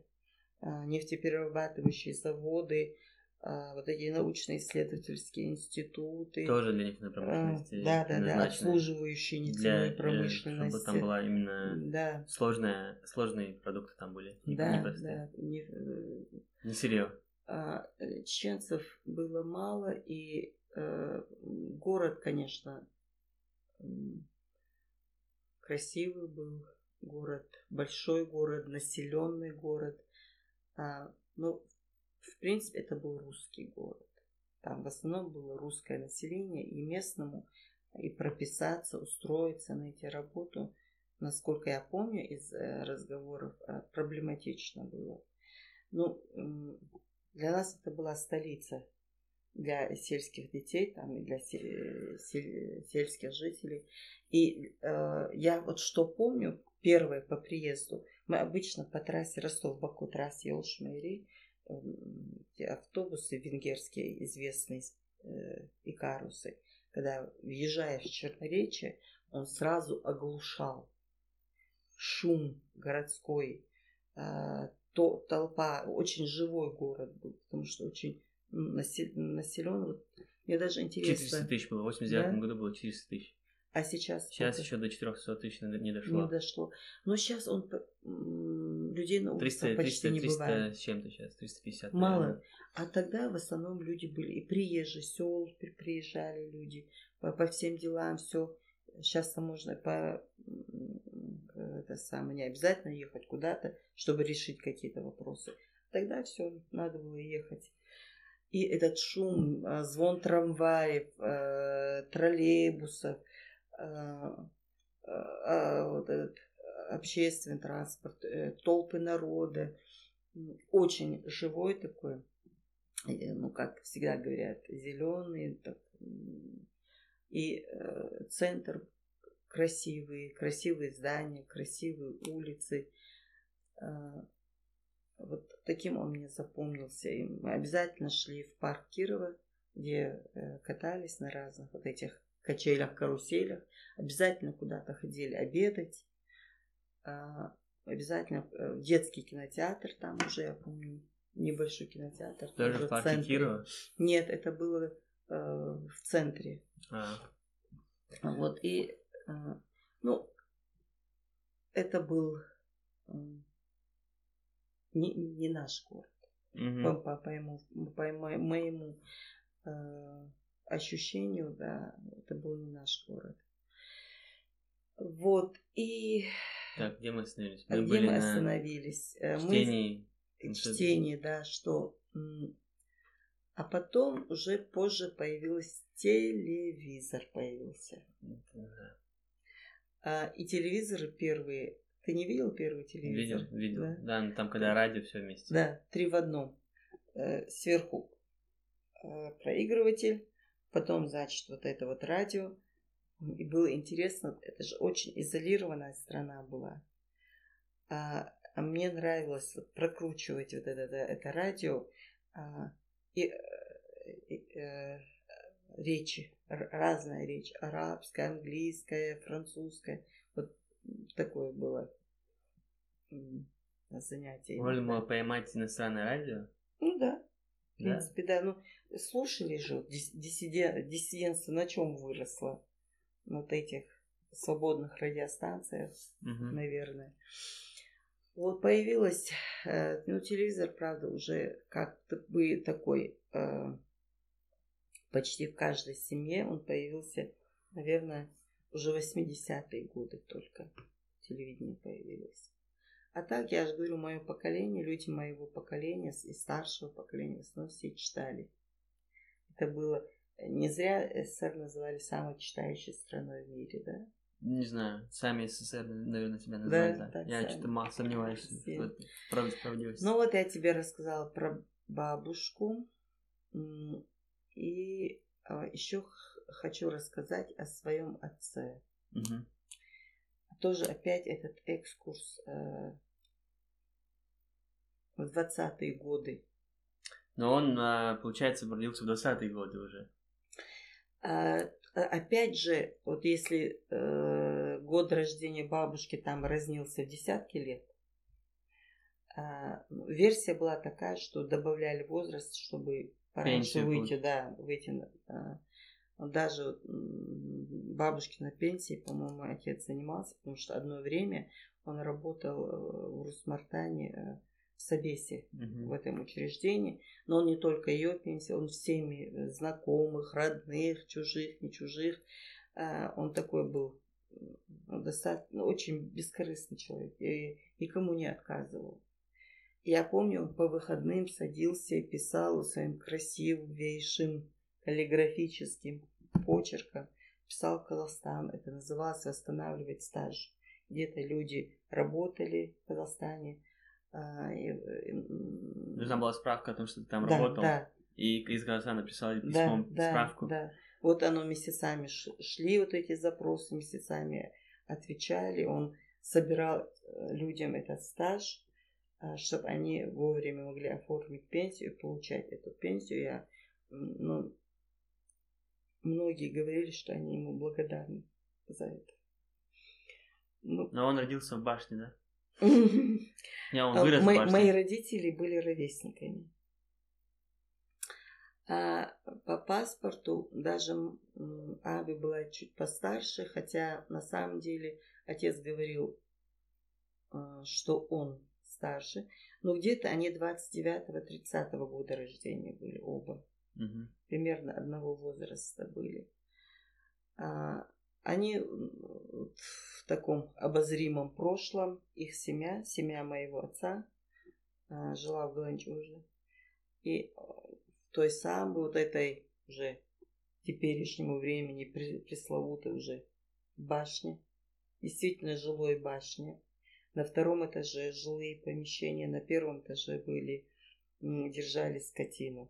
А, нефтеперерабатывающие заводы, а, вот эти научно-исследовательские институты. Тоже для нефтяной промышленности. Да, да, да, обслуживающие для, э, промышленности. Чтобы там была именно да. сложная, сложные продукты там были. Не, да, не да. Не, не сырье а чеченцев было мало, и э, город, конечно, красивый был город, большой город, населенный город. А, ну, в принципе, это был русский город. Там в основном было русское население, и местному и прописаться, устроиться, найти работу, насколько я помню из э, разговоров, э, проблематично было. Ну, для нас это была столица для сельских детей там, и для сельских жителей. И э, я вот что помню, первое по приезду, мы обычно по трассе Ростов-Баку, трассе Елшмейри, автобусы венгерские известные, э, икарусы, когда въезжаешь в Черноречие, он сразу оглушал. Шум городской, э, то, толпа, очень живой город был, потому что очень населен. Вот, мне даже интересно. 400 тысяч было, в 89 да? году было 400 тысяч. А сейчас? Сейчас сколько? еще до 400 тысяч не дошло. Не дошло. Но сейчас он людей на улице 300, почти 300, не 300 бывает. с чем-то сейчас, 350. Мало. Наверное. А тогда в основном люди были и приезжие, сел приезжали люди по, по всем делам, все. Сейчас можно по это самое, не обязательно ехать куда-то, чтобы решить какие-то вопросы. Тогда все, надо было ехать. И этот шум, а, звон трамваев, э, троллейбусов, э, э, этот общественный транспорт, толпы народа, очень живой такой, ну, как всегда говорят, зеленый, и центр красивые, красивые здания, красивые улицы. Вот таким он мне запомнился. И мы обязательно шли в парк Кирова, где э, катались на разных вот этих качелях, каруселях. Обязательно куда-то ходили обедать. А, обязательно э, детский кинотеатр, там уже, я помню, небольшой кинотеатр. Тоже в парке Кирова? Нет, это было э, в центре. А. Вот, и, ну, это был не, не наш город. Угу. По, по, по, моему, по моему э, ощущению, да, это был не наш город. Вот, и... Так, где мы остановились? Мы где были мы остановились? Э, чтении. Мы... Чтение, да, что... А потом уже позже появился телевизор появился. Да. А, и телевизоры первые ты не видел первый телевизор? Видел, видел. Да, да ну, там когда радио все вместе. Да, три в одном. Э, сверху э, проигрыватель, потом, значит, вот это вот радио. И было интересно, это же очень изолированная страна была. А, а мне нравилось вот прокручивать вот это, это, это радио а, и, э, и речи, разная речь, арабская, английская, французская. Вот такое было занятие. Можно было поймать иностранное радио? Ну да. В принципе, да. да. Ну, слушали же, диссиден, диссидентство на чем выросло? Вот этих свободных радиостанциях, угу. наверное. Вот появилась, э, ну, телевизор, правда, уже как-то бы такой, э, почти в каждой семье он появился, наверное, уже 80-е годы только телевидение появилось. А так, я же говорю, мое поколение, люди моего поколения и старшего поколения в основном все читали. Это было... Не зря СССР называли самой читающей страной в мире, да? Не знаю, сами СССР, наверное, себя называют, да. да. Я сами. что-то мало сомневаюсь в правдивости. Ну вот я тебе рассказала про бабушку. И а, еще хочу рассказать о своем отце. Угу. Тоже опять этот экскурс э, в 20-е годы. Но он, а, получается, родился в 20-е годы уже. А, опять же, вот если э, год рождения бабушки там разнился в десятки лет, версия была такая, что добавляли возраст, чтобы Пенсию выйти, будет. да, выйти. даже бабушкина пенсии, по-моему, отец занимался, потому что одно время он работал э, в Русмартане э, в Собесе, угу. в этом учреждении. Но он не только ее пенсия, он всеми э, знакомых, родных, чужих, не чужих. А, он такой был достаточно, очень бескорыстный человек и никому не отказывал. Я помню, по выходным садился и писал своим красивейшим каллиграфическим почерком. Писал Казахстан, это называлось «Восстанавливать стаж». Где-то люди работали в Казахстане, а, Нужна была справка о том, что ты там да, работал. Да. И из Казахстана написали письмо, да, справку. Да, да. Вот оно месяцами шли, вот эти запросы, месяцами отвечали. Он собирал э, людям этот стаж. Чтобы они вовремя могли оформить пенсию, получать эту пенсию. Я, ну, многие говорили, что они ему благодарны за это. Ну, Но он родился в башне, да? Не, он вырос в башне. Мои родители были ровесниками. А по паспорту даже Аби была чуть постарше, хотя на самом деле отец говорил, а, что он старше. Но где-то они 29-30 года рождения были оба. Угу. Примерно одного возраста были. А, они в таком обозримом прошлом, их семья, семья моего отца, а, жила в Галанчуже. И той самой вот этой уже теперешнему времени пресловутой уже башне, действительно жилой башне. На втором этаже жилые помещения, на первом этаже были, держали скотину.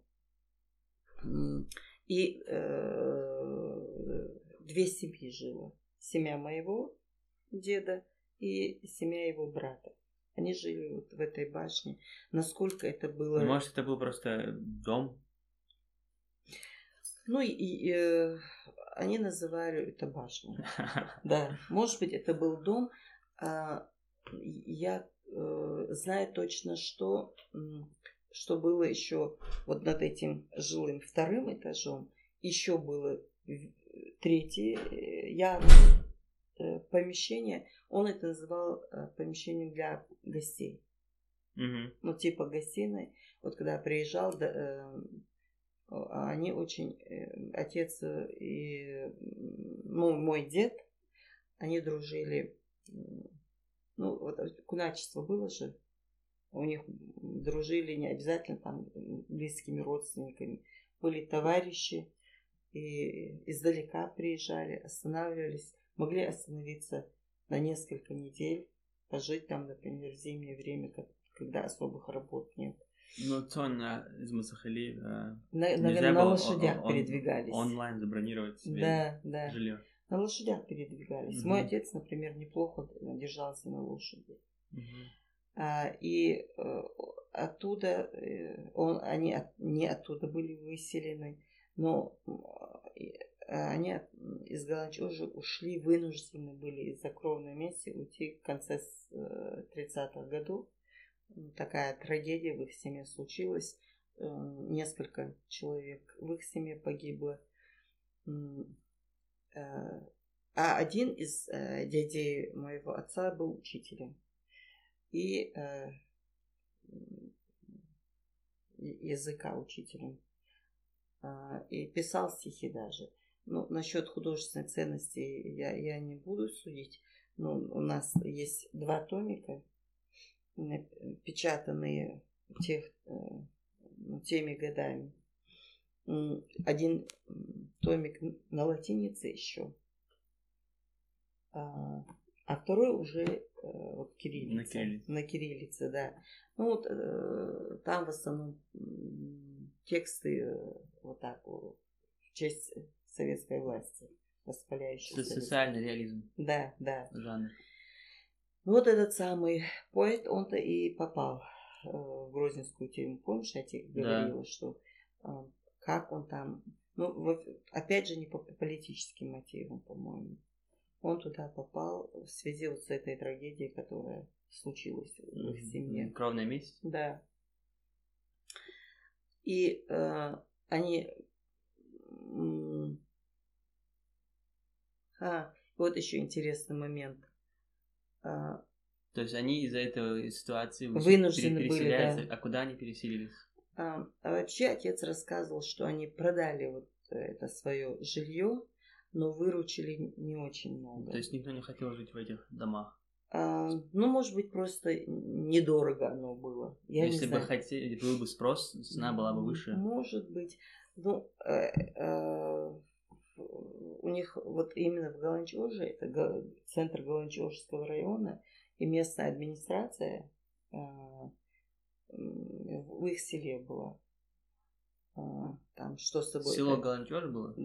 И э, две семьи жило. Семья моего деда и семья его брата. Они жили вот в этой башне. Насколько это было... Может, это был просто дом? Ну и, и э, они называли это башней. Да, может быть, это был дом. А, я э, знаю точно, что, что было еще вот над этим жилым вторым этажом. Еще было третье э, явное э, помещение. Он это называл э, помещением для гостей. Угу. Ну, типа гостиной. Вот когда приезжал, да, э, а они очень, э, отец и ну, мой дед, они дружили, ну, вот куначество было же, у них дружили не обязательно там близкими родственниками, были товарищи, и издалека приезжали, останавливались, могли остановиться на несколько недель, пожить там, например, в зимнее время, когда особых работ нет. Ну, цон из Масахали э, на, на, на лошадях он, передвигались. Онлайн забронировать себе да, да. жилье. На лошадях передвигались. Угу. Мой отец, например, неплохо держался на лошади. Угу. А, и э, оттуда, э, он, они от, не оттуда были выселены, но э, они из Галанчужи ушли, вынуждены были из-за кровной мести уйти в конце 30-х э, годов такая трагедия в их семье случилась. Несколько человек в их семье погибло. Э, а один из э, дядей моего отца был учителем. И языка учителем. И писал стихи даже. Ну, насчет художественной ценности я, я не буду судить. Но у нас есть два томика печатанные тех, э, ну, теми годами. Один томик на латинице еще, а, а второй уже э, вот кириллица. На кириллице. На кириллице, да. Ну вот э, там в основном тексты вот так в честь советской власти восхваляющие. Социальный реализм. Да, да. Жанр. Вот этот самый поэт, он-то и попал э, в Грозненскую тюрьму. Помнишь, я тебе говорила, да. что э, как он там... Ну, опять же, не по политическим мотивам, по-моему. Он туда попал в связи вот с этой трагедией, которая случилась в их семье. Кровная месть? Да. И э, они... А, вот еще интересный момент. А, То есть они из-за этой ситуации вынуждены были, да. А куда они переселились? А, а вообще отец рассказывал, что они продали вот это свое жилье, но выручили не очень много. То есть никто не хотел жить в этих домах? А, ну, может быть, просто недорого оно было. Я Если бы хотели, был бы спрос, цена была бы выше. Может быть. Ну, э, э, у них вот именно в Галанчоже, это центр Галанчожского района, и местная администрация а, в их селе была. А, там что с собой... Село Галанчож было?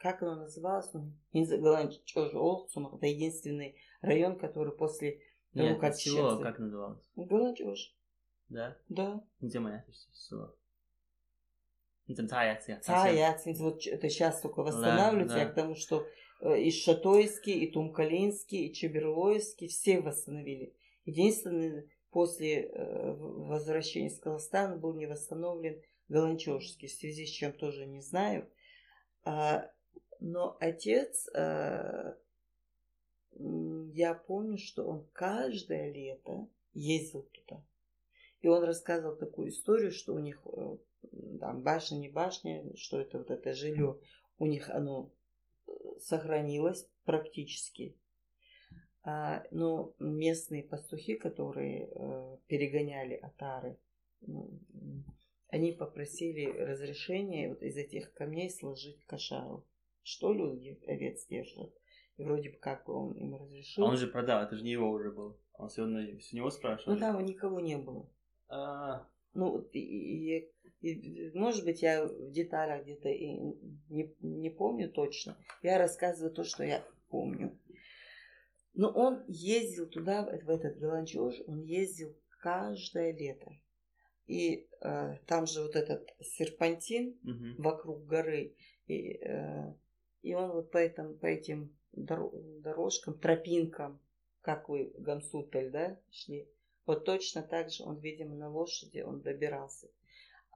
Как оно называлось? Ну, Галанчож, Олцум, это единственный район, который после того, Нет, как село как называлось? Галанчож. Да? Да. Где моя село? Это Цаяция. Цаяция. Вот это сейчас только восстанавливается. Да, Я да. к тому, что э, и Шатойский, и Тумкалинский, и Чеберлоевский все восстановили. Единственное, после э, возвращения из Казахстана был не восстановлен Галанчевский, в связи с чем тоже не знаю. А, но отец, э, я помню, что он каждое лето ездил туда. И он рассказывал такую историю, что у них э, там башня, не башня, что это вот это жилье, у них оно сохранилось практически. А, но местные пастухи, которые э, перегоняли отары, ну, они попросили разрешения вот из этих камней сложить кошару. Что люди овец держат? И вроде бы как он им разрешил. А он же продал, это же не его уже был. Он все, с него спрашивал. Но там никого не было. А, Ну, и, и- и, может быть, я в деталях где-то и не, не помню точно. Я рассказываю то, что я помню. Но он ездил туда, в этот Галанчеж, он ездил каждое лето. И э, там же вот этот серпантин мгм. вокруг горы. И, э, и он вот по, этим, по этим доро- дорожкам, тропинкам, как вы, Гамсутель, да, шли, вот точно так же он, видимо, на лошади он добирался.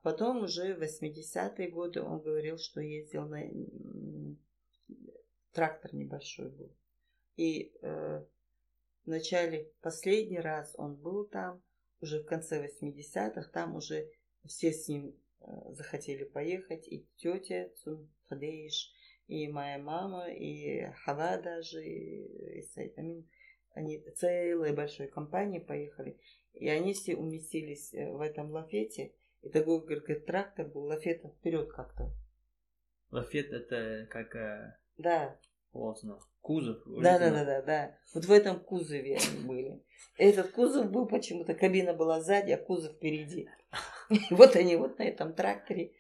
Потом уже в 80-е годы он говорил, что ездил на трактор небольшой был. И э, в начале, последний раз он был там, уже в конце 80-х, там уже все с ним э, захотели поехать, и тетя Цун Хадеиш, и моя мама, и Хава даже, и, и Амин. Они целой большой компанией поехали. И они все уместились э, в этом лафете. И такой, говорит, говорит, трактор был лафетом вперед как-то. Лафет это как э, Да, волосно. Кузов. да, да, да, да, да. Вот в этом кузове они были. Этот кузов был почему-то, кабина была сзади, а кузов впереди. Вот они вот на этом тракторе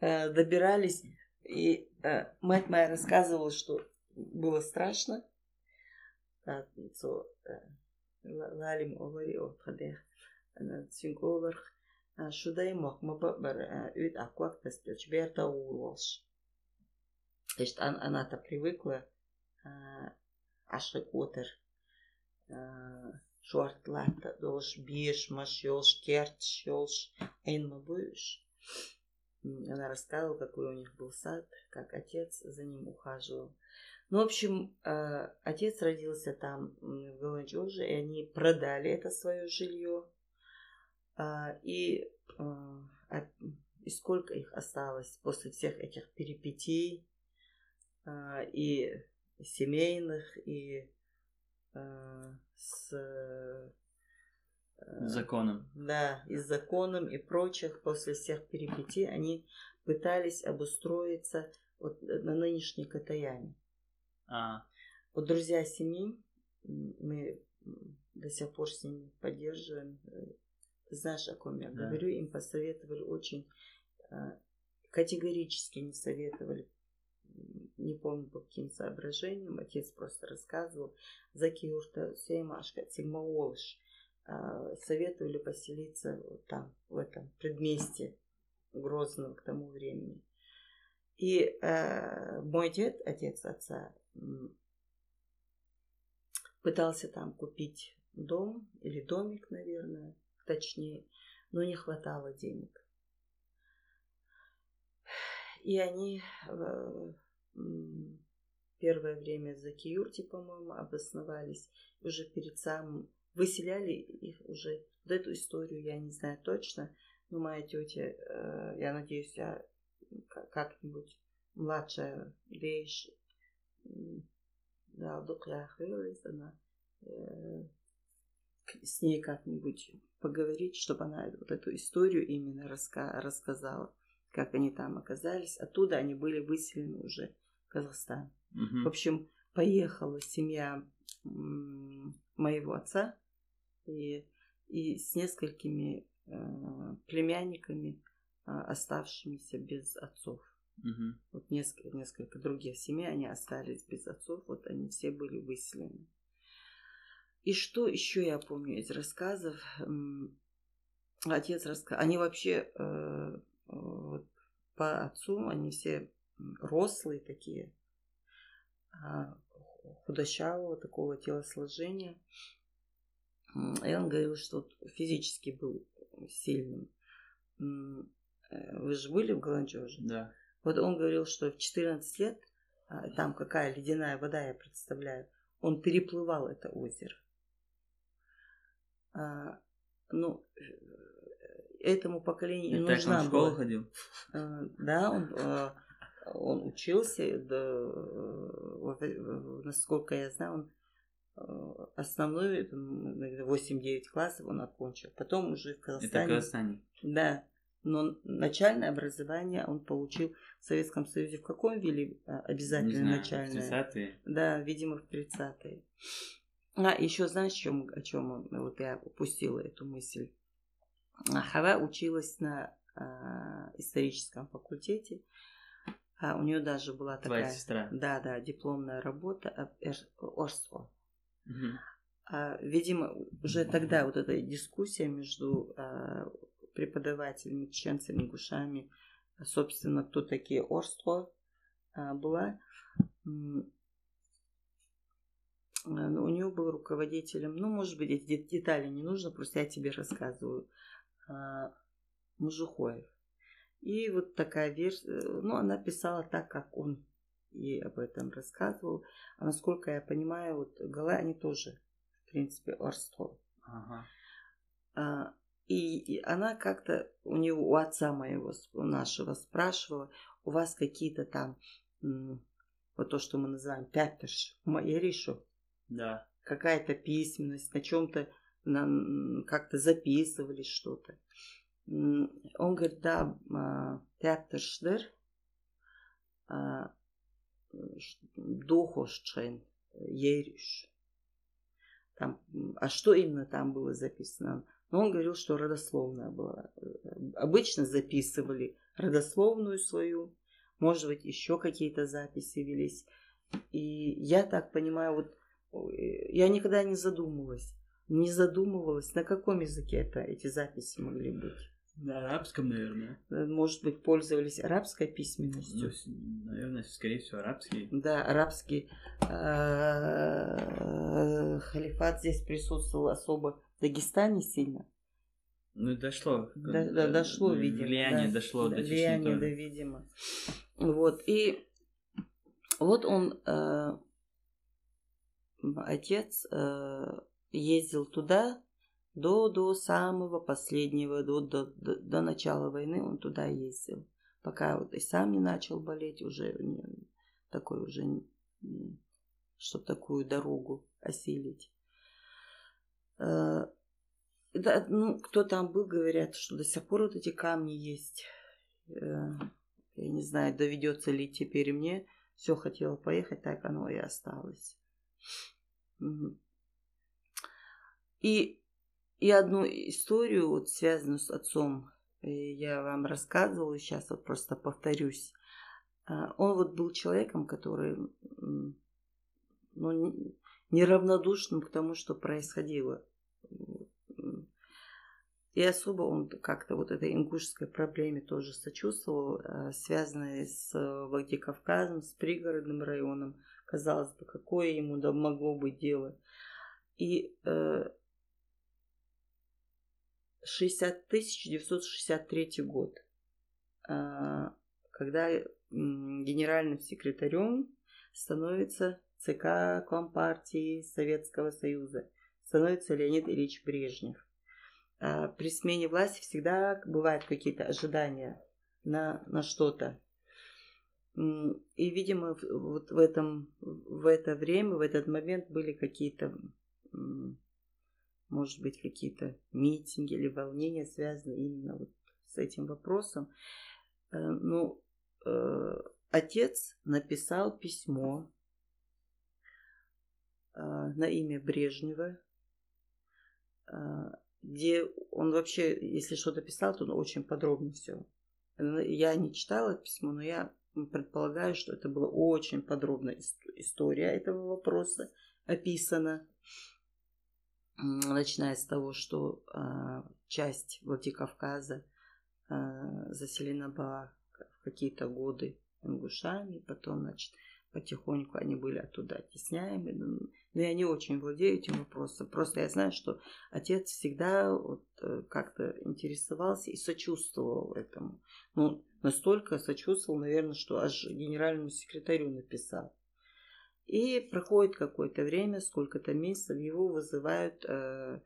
э, добирались. И э, мать моя рассказывала, что было страшно. Лалим овари отхадех. Ана цюнг оварх. А, Шудай махма бар үт аквак тестеч берта урлаш. То есть она-то привыкла ашрик отыр. Шуартлата дош биш маш ёлш керч ёлш эйнма буш. Она рассказывала, какой у них был сад, как отец за ним ухаживал. Ну, в общем, э, отец родился там в Галанчоже, и они продали это свое жилье. А, И, э, а- и сколько их осталось после всех этих перипетий, а, и семейных, и э, с э, законом. да, и с законом и прочих, после всех перипетий, они пытались обустроиться вот на нынешней Катаяне. А, Вот друзья семьи, мы до сих пор с ними поддерживаем. Э, Ты знаешь, о ком я Да. говорю, им посоветовали очень, э, категорически не советовали, не помню по каким соображениям, отец просто рассказывал, Заки Юрта Сеймашка, Сигмаолыш, а, советовали поселиться вот там, в этом предместье Грозного к тому времени. И э, мой дед, отец отца, пытался там купить дом или домик, наверное, точнее, но не хватало денег. И они э, первое время за Киюрти, по-моему, обосновались. Уже перед самым выселяли их уже. Вот эту историю я не знаю точно, но моя тетя, э, я надеюсь, я как-нибудь младшая м, да, Дукля Хылыс, она э, с ней как-нибудь поговорить, чтобы она вот эту историю именно раска- рассказала, как они там оказались. Оттуда они были выселены уже в Казахстан. мгм. В общем, поехала семья моего отца и, и с несколькими э, племянниками, а, оставшимися без отцов. Мгм. Вот несколько, несколько других семей, они остались без отцов, вот они все были выселены. И что еще я помню из рассказов? Отец рассказал. Они вообще э, вот, по отцу, они все рослые такие, а, худощавого такого телосложения. И он говорил, что физически был сильным. Э, вы же были в Галанчоже? Да. Вот он говорил, что в 14 лет, а, там какая ледяная вода, я представляю, он переплывал это озеро. А, ну, этому поколению И нужна так он в школу была. ходил? А, да, он, он учился, да, насколько я знаю, он основной 8-9 классов он окончил. Потом уже в Казахстане. Это в Казахстане? Да. Но начальное образование он получил в Советском Союзе. В каком ввели а, обязательно знаю, начальное? В 30-е? Да, видимо, в 30-е. А, еще знаешь, о чем, о чем он, вот я упустила эту мысль. Хава училась на а, историческом факультете. А у нее даже была такая... Твоя сестра. Да, да, дипломная работа Орство. Угу. А, видимо, уже тогда вот эта дискуссия между а, преподавателями, чеченцами, гушами, собственно, кто такие Орство а, была. Ну, у нее был руководителем, ну, может быть, эти детали не нужно, просто я тебе рассказываю. Мужухоев. И вот такая версия, ну, она писала так, как он ей об этом рассказывал. А насколько я понимаю, вот Гала, они тоже, в принципе, Орство. Ага. А, и, и она как-то у него, у отца моего, у нашего спрашивала, у вас какие-то там, вот то, что мы называем пятерш, решу Да. Какая-то письменность, на чем-то как-то записывали что-то. Он говорит, да, а, пятершдер, а, духошчен, ериш. Там, а что именно там было записано? Но он говорил, что родословная была. Обычно записывали родословную свою, может быть, еще какие-то записи велись. И я так понимаю, вот я никогда не задумывалась, не задумывалась, на каком языке это, эти записи могли быть. На арабском, наверное. Э, может быть, пользовались арабской письменностью. Ну, наверное, скорее всего, арабский. Да, арабский. А, халифат здесь присутствовал особо в Дагестане сильно. Ну, дошло. До, да, дошло, видимо. Влияние да, дошло до Чечни Влияние, тоже. да, видимо. Вот, и вот он, э, отец, э, ездил туда, до, до самого последнего, до, до, до, до начала войны он туда ездил. Пока вот и сам не начал болеть, уже не, такой уже, чтобы такую дорогу осилить. Э, да, ну, кто там был, говорят, что до сих пор вот эти камни есть. Э, я не знаю, доведется ли теперь мне. Все хотела поехать, так оно и осталось. И и одну историю, вот связанную с отцом, э, я вам рассказывала, сейчас вот просто повторюсь. А, он вот был человеком, который ну, неравнодушным к тому, что происходило. И особо он как-то вот этой ингушской проблеме тоже сочувствовал, а, связанной с Владикавказом, с пригородным районом. Казалось бы, какое ему да могло быть дело. И э, 60, 1963 год, а, когда генеральным секретарем становится ЦК Компартии Советского Союза, становится Леонид Ильич Брежнев. А, при смене власти всегда бывают какие-то ожидания на, на что-то. И, видимо, вот в, этом, в это время, в этот момент были какие-то может быть, какие-то митинги или волнения связаны именно вот с этим вопросом. Э, ну, э, отец написал письмо э, на имя Брежнева, где он вообще, если что-то писал, то он очень подробно все. Я не читала это письмо, но я предполагаю, что это была очень подробная история этого вопроса описана. Начиная с того, что э, часть Владикавказа э, заселена была в какие-то годы ингушами, потом, значит, потихоньку они были оттуда оттесняемы. Но ну, я не очень владею этим вопросом. Просто я знаю, что отец всегда вот э, как-то интересовался и сочувствовал этому. Ну, настолько сочувствовал, наверное, что аж генеральному секретарю написал. И проходит какое-то время, сколько-то месяцев, его вызывают, э,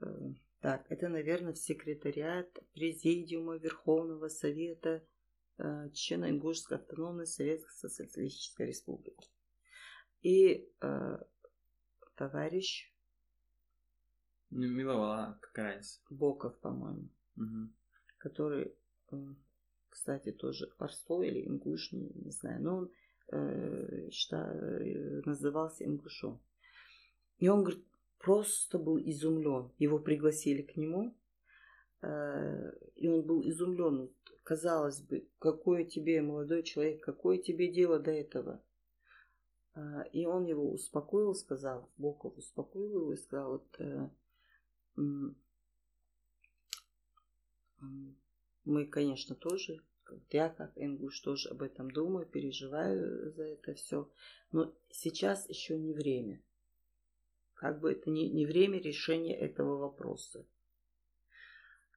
э, так, это, наверное, в секретариат Президиума Верховного Совета э, Чечено-Ингушской автономной Советской Социалистической Республики. И э, товарищ... Ну, Милова, как разница? Боков, по-моему. Угу. Который, э, кстати, тоже Орсто или Ингуш, не, не знаю, но он считаю, назывался Ингушом. И он, говорит, просто был изумлен. Его пригласили к нему, э, и он был изумлен. Казалось бы, какое тебе, молодой человек, какое тебе дело до этого? Э, и он его успокоил, сказал, Боков успокоил его и сказал, вот, э, мы, конечно, тоже я как ингуш тоже об этом думаю, переживаю за это все. Но сейчас еще не время. Как бы это не, не время решения этого вопроса.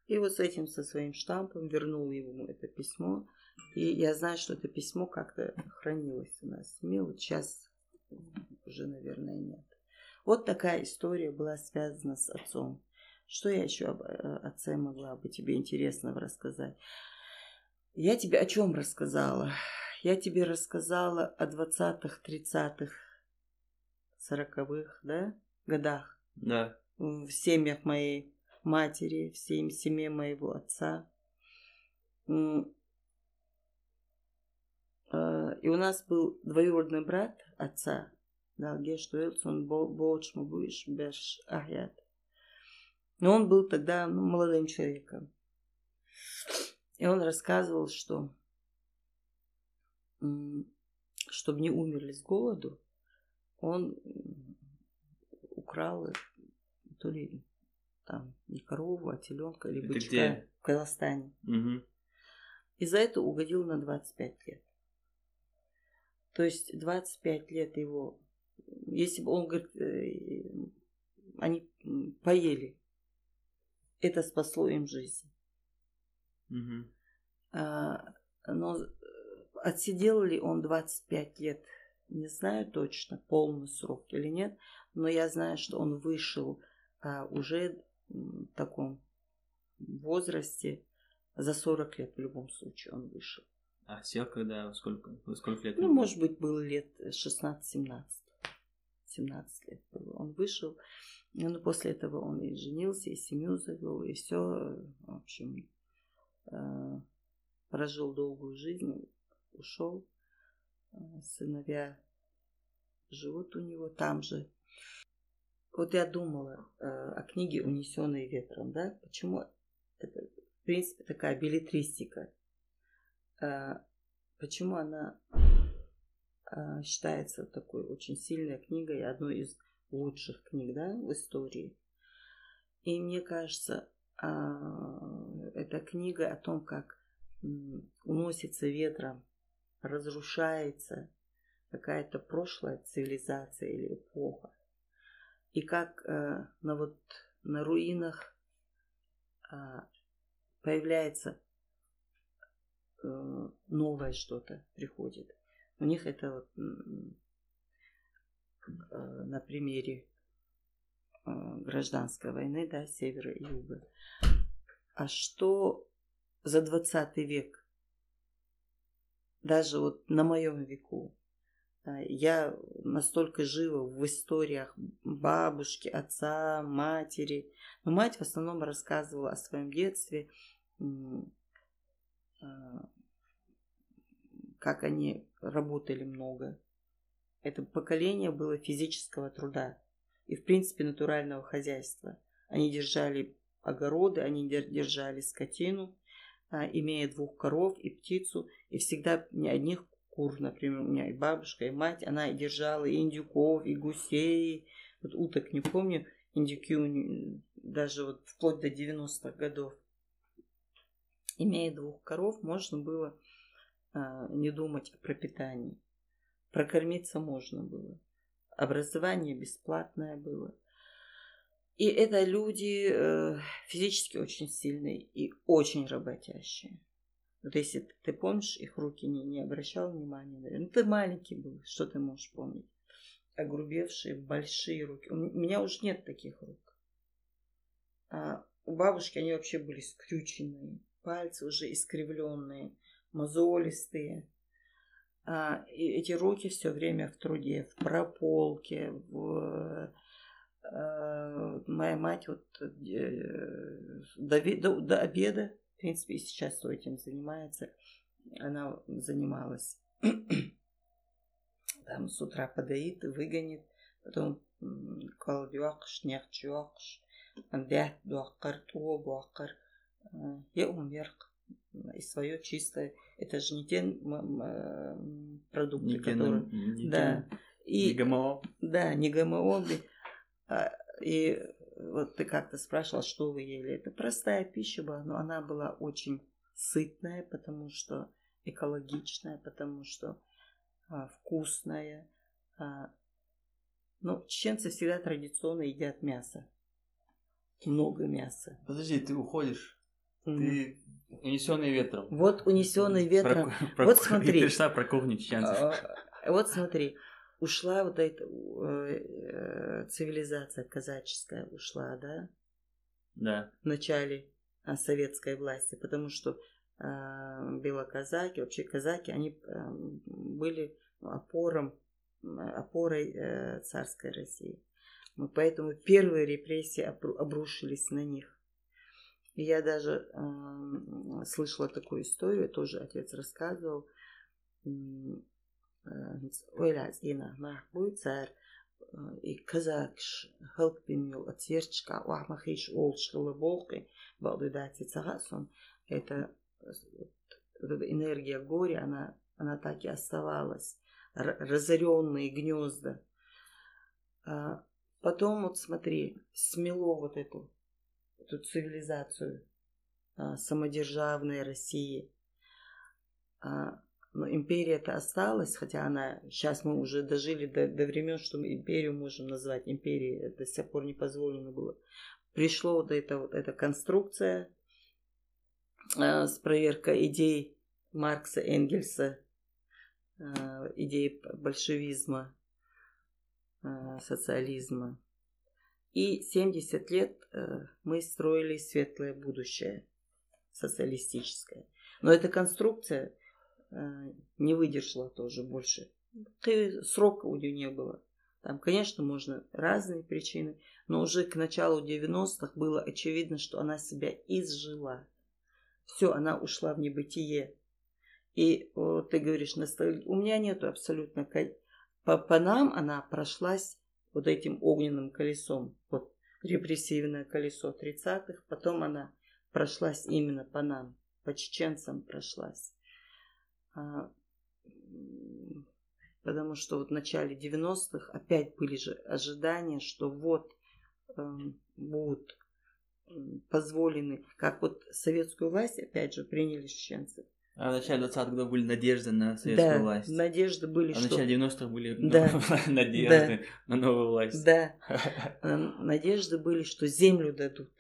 И вот с этим, со своим штампом вернул ему это письмо. И я знаю, что это письмо как-то хранилось у нас в сейчас уже, наверное, нет. Вот такая история была связана с отцом. Что я еще об э, отце могла бы тебе интересного рассказать? Я тебе о чем рассказала? Я тебе рассказала о двадцатых, тридцатых, сороковых, да, годах. Да. В семьях моей матери, в семье моего отца. А, и у нас был двоюродный брат отца, да, Гештуэлс, он Болчма Буиш Беш Ахят. Но он был тогда ну, молодым человеком. И он рассказывал, что чтобы не умерли с голоду, он украл то ли там не корову, а теленка или бычка где? в Казахстане. Угу. И за это угодил на 25 лет. То есть 25 лет его, если бы он говорит, э, они поели, это спасло им жизнь. Угу. А, но отсидел ли он 25 лет, не знаю точно, полный срок или нет, но я знаю, что он вышел а, уже в таком возрасте, за 40 лет в любом случае он вышел. А сел когда? Сколько, сколько лет? Ну, может быть, было лет 16-17. 17 лет было. Он вышел, но после этого он и женился, и семью завел, и все. В общем, Э, прожил долгую жизнь, ушел. Э, сыновья живут у него там же. Вот я думала э, о книге «Унесенные ветром», да, почему это, в принципе, такая билетристика. Почему она считается такой очень сильной книгой, одной из лучших книг, да, в истории. И мне кажется, а, это книга о том, как уносится ветром, разрушается какая-то прошлая цивилизация или эпоха. И как э, на вот на руинах э, появляется э, новое что-то приходит. У них это вот э, на примере Э, гражданской войны, да, севера и юга. А что за 20 век? Даже вот на моем веку. Я настолько жива в историях бабушки, отца, матери. Но мать в основном рассказывала о своем детстве, а, как они работали много. Это поколение было физического труда и, в принципе, натурального хозяйства. Они держали огороды, они держали скотину, а, имея двух коров и птицу, и всегда не одних кур, например, у меня и бабушка, и мать, она держала и индюков, и гусей, вот уток не помню, индюки даже вот вплоть до 90-х годов. Имея двух коров, можно было а, не думать о пропитании. Прокормиться можно было. Образование бесплатное было. И это люди э, физически очень сильные и очень работящие. Вот если ты, помнишь, их руки не, не обращал внимания. Ну, ты маленький был, что ты можешь помнить? Огрубевшие, большие руки. У меня уже нет таких рук. А у бабушки они вообще были скрюченные, пальцы уже искривленные, мозолистые. А, и эти руки все время в труде, в прополке, в моя мать вот э, до, до, до обеда, в принципе, и сейчас этим занимается, она занималась. Там с утра подоит, выгонит, потом колдюакш, нехчуакш, андят дуакар, туо буакар, я умер. И свое чистое. Это же не те продукты, не которые... Не да. И, не ГМО. Да, не ГМО. А, и вот ты как-то спрашивал, что вы ели. Это простая пища была, но она была очень сытная, потому что экологичная, потому что а, вкусная. А, ну, чеченцы всегда традиционно едят мясо. Много мяса. Подожди, ты уходишь. Mm. Ты унесенный ветром. Вот унесенный ветром. Про, про, вот смотри. Ты пришла про кухню чеченцев. А, вот смотри ушла вот эта э, цивилизация казаческая ушла, да? Да. В начале а, советской власти, потому что э, белоказаки, вообще казаки, они э, были опором, опорой э, царской России. Поэтому первые репрессии обрушились на них. И я даже э, слышала такую историю, тоже отец рассказывал ойлаас энэ махбуй цаар и казакш хелпимил отсерчка уахмахиш олшкала болки балдыдати цагасон это энергия горя она она так и оставалась. Разоренные гнезда. А потом вот смотри смело вот эту эту цивилизацию а, самодержавной России. А, но империя-то осталась, хотя она, сейчас мы уже дожили до, до времен, что мы империю можем назвать империей, до сих пор не позволено было. Пришло вот эта вот эта конструкция э, с проверкой идей Маркса, Энгельса, э, идей большевизма, э, социализма. И 70 лет э, мы строили светлое будущее, социалистическое. Но эта конструкция не выдержала тоже больше. Срока у нее не было. Там, конечно, можно разные причины, но уже к началу 90-х было очевидно, что она себя изжила. Все, она ушла в небытие. И вот, ты говоришь. У меня нету абсолютно... По, по нам она прошлась вот этим огненным колесом. Вот репрессивное колесо 30-х. Потом она прошлась именно по нам. По чеченцам прошлась. А, потому что вот в начале 90-х опять были же ожидания, что вот э, будут позволены, как вот советскую власть опять же приняли чеченцы. А в начале 20-х годов были надежды на советскую да, власть. надежды были, а что... в начале 90-х были да. надежды да. на новую власть. Да. Надежды были, что землю дадут.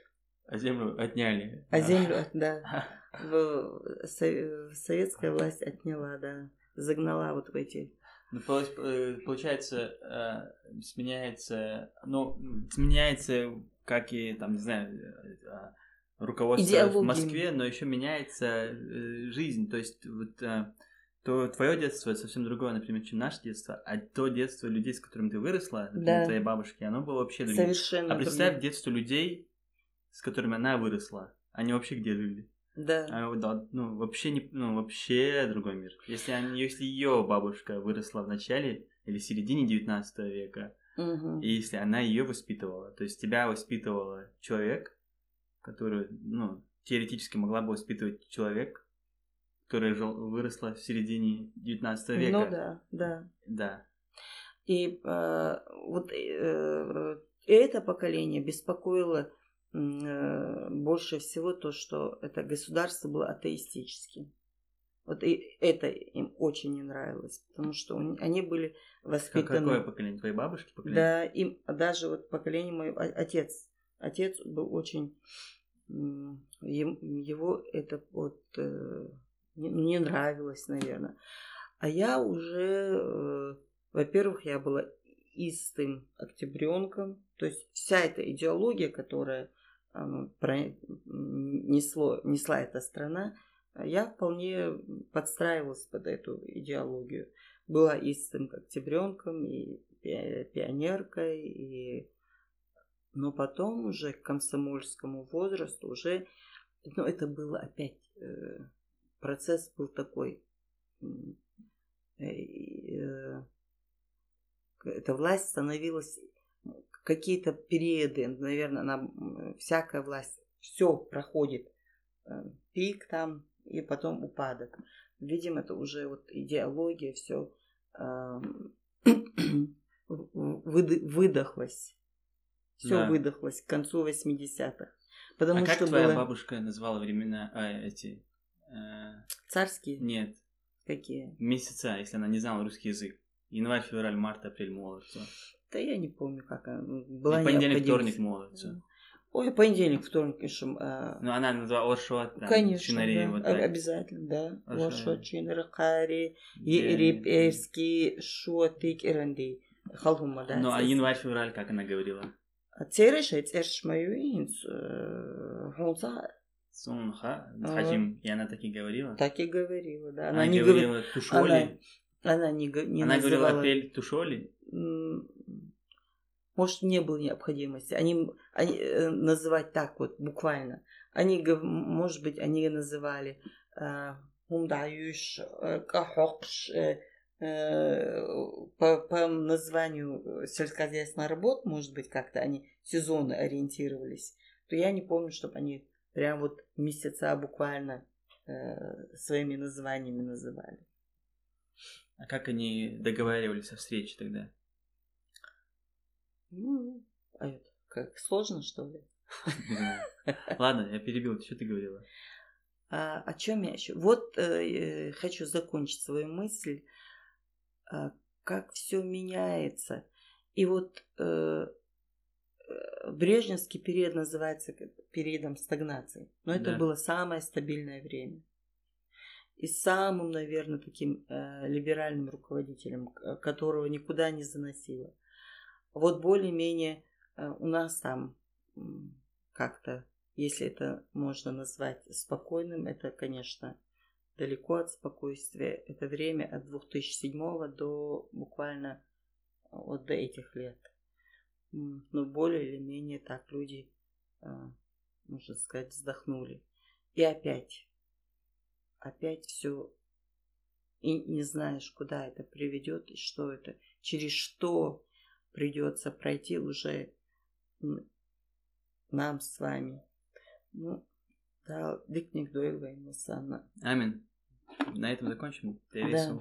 А землю отняли. А землю, да. советская власть отняла, да, загнала вот в эти. Ну, э, получается, э, сменяется, ну, сменяется, как и там, не знаю, э, руководство Идеология. в Москве, но еще меняется жизнь. То есть вот то твое детство это совсем другое, например, чем наше детство, а то детство людей, с которыми ты выросла, например, да. твоей бабушки, оно было вообще другим. Совершенно. А представь другим. детство людей, с которыми она выросла, они вообще где жили? Да. А, да, ну, вообще не, ну, вообще другой мир. Если, они, если ее бабушка выросла в начале или середине 19 века, угу. и если она ее воспитывала, то есть тебя воспитывала человек, который, ну, теоретически могла бы воспитывать человек, которая жил, выросла в середине 19 века. Ну да, да. Да. И э, вот э, это поколение беспокоило больше всего то, что это государство было атеистическим. Вот и это им очень не нравилось, потому что они были воспитаны... Какое поколение? Твои бабушки поколение? Да, им даже вот поколение мой отец. Отец был очень... Его это вот э, не, не нравилось, наверное. А я уже, э, во-первых, я была истым октябренком, то есть вся эта идеология, которая несло, несла эта страна, я вполне подстраивалась под эту идеологию. Была истым октябренком и пионеркой, и... но потом уже к комсомольскому возрасту уже, ну, это было опять, э, процесс был такой, э, э, эта власть становилась какие-то периоды, наверное, она, всякая власть, все проходит, пик там, и потом упадок. Видимо, это уже вот идеология, все э, выдохлось. Все да. выдохлось к концу 80-х. Потому а как что твоя было... бабушка назвала времена а, эти? Э... Царские? Нет. Какие? Месяца, если она не знала русский язык. Январь, февраль, март, апрель, молодца. Да я не помню, как она. Была И понедельник, вторник, молодца. Ой, понедельник, вторник пишем. А... Ну, она назвала Оршот, там, Конечно, чинари, да. Вот так. Обязательно, да. Оршот, Чинари, Хари, Ерип, Эрски, Шотик, Эренди. Халхума, да. Ну, а январь, февраль, как она говорила? Цереш, Цереш Маюинс, Хунзар. Сунха, Хажим, и она так и говорила? Так и говорила, да. Она, она не говорила Тушоли? Она, она не, не Она называла... говорила апрель Тушоли? Может, не было необходимости. Они, они э, называть так вот буквально. Они, может быть, они называли Хундаюш, э, Кахокш, э, по, по названию сельскохозяйственных работ, может быть, как-то они сезонно ориентировались, то я не помню, чтобы они прям вот месяца буквально э, своими названиями называли. А как они договаривались о встрече тогда? Ну, а это как сложно, что ли? Ладно, я перебил, что ты говорила? А, о чем я еще? Вот э, хочу закончить свою мысль, а, как все меняется. И вот э, э, Брежневский период называется периодом стагнации. Но это да. было самое стабильное время. И самым, наверное, таким э, либеральным руководителем, которого никуда не заносило. Вот более-менее э, у нас там как-то, если это можно назвать спокойным, это, конечно, далеко от спокойствия. Это время от 2007 до буквально э, вот до этих лет. Но более или менее так люди, э, можно сказать, вздохнули. И опять, опять все, и не знаешь, куда это приведет, и что это, через что придется пройти уже нам с вами. Ну, да, дикник дуэль Амин. На этом закончим. Да.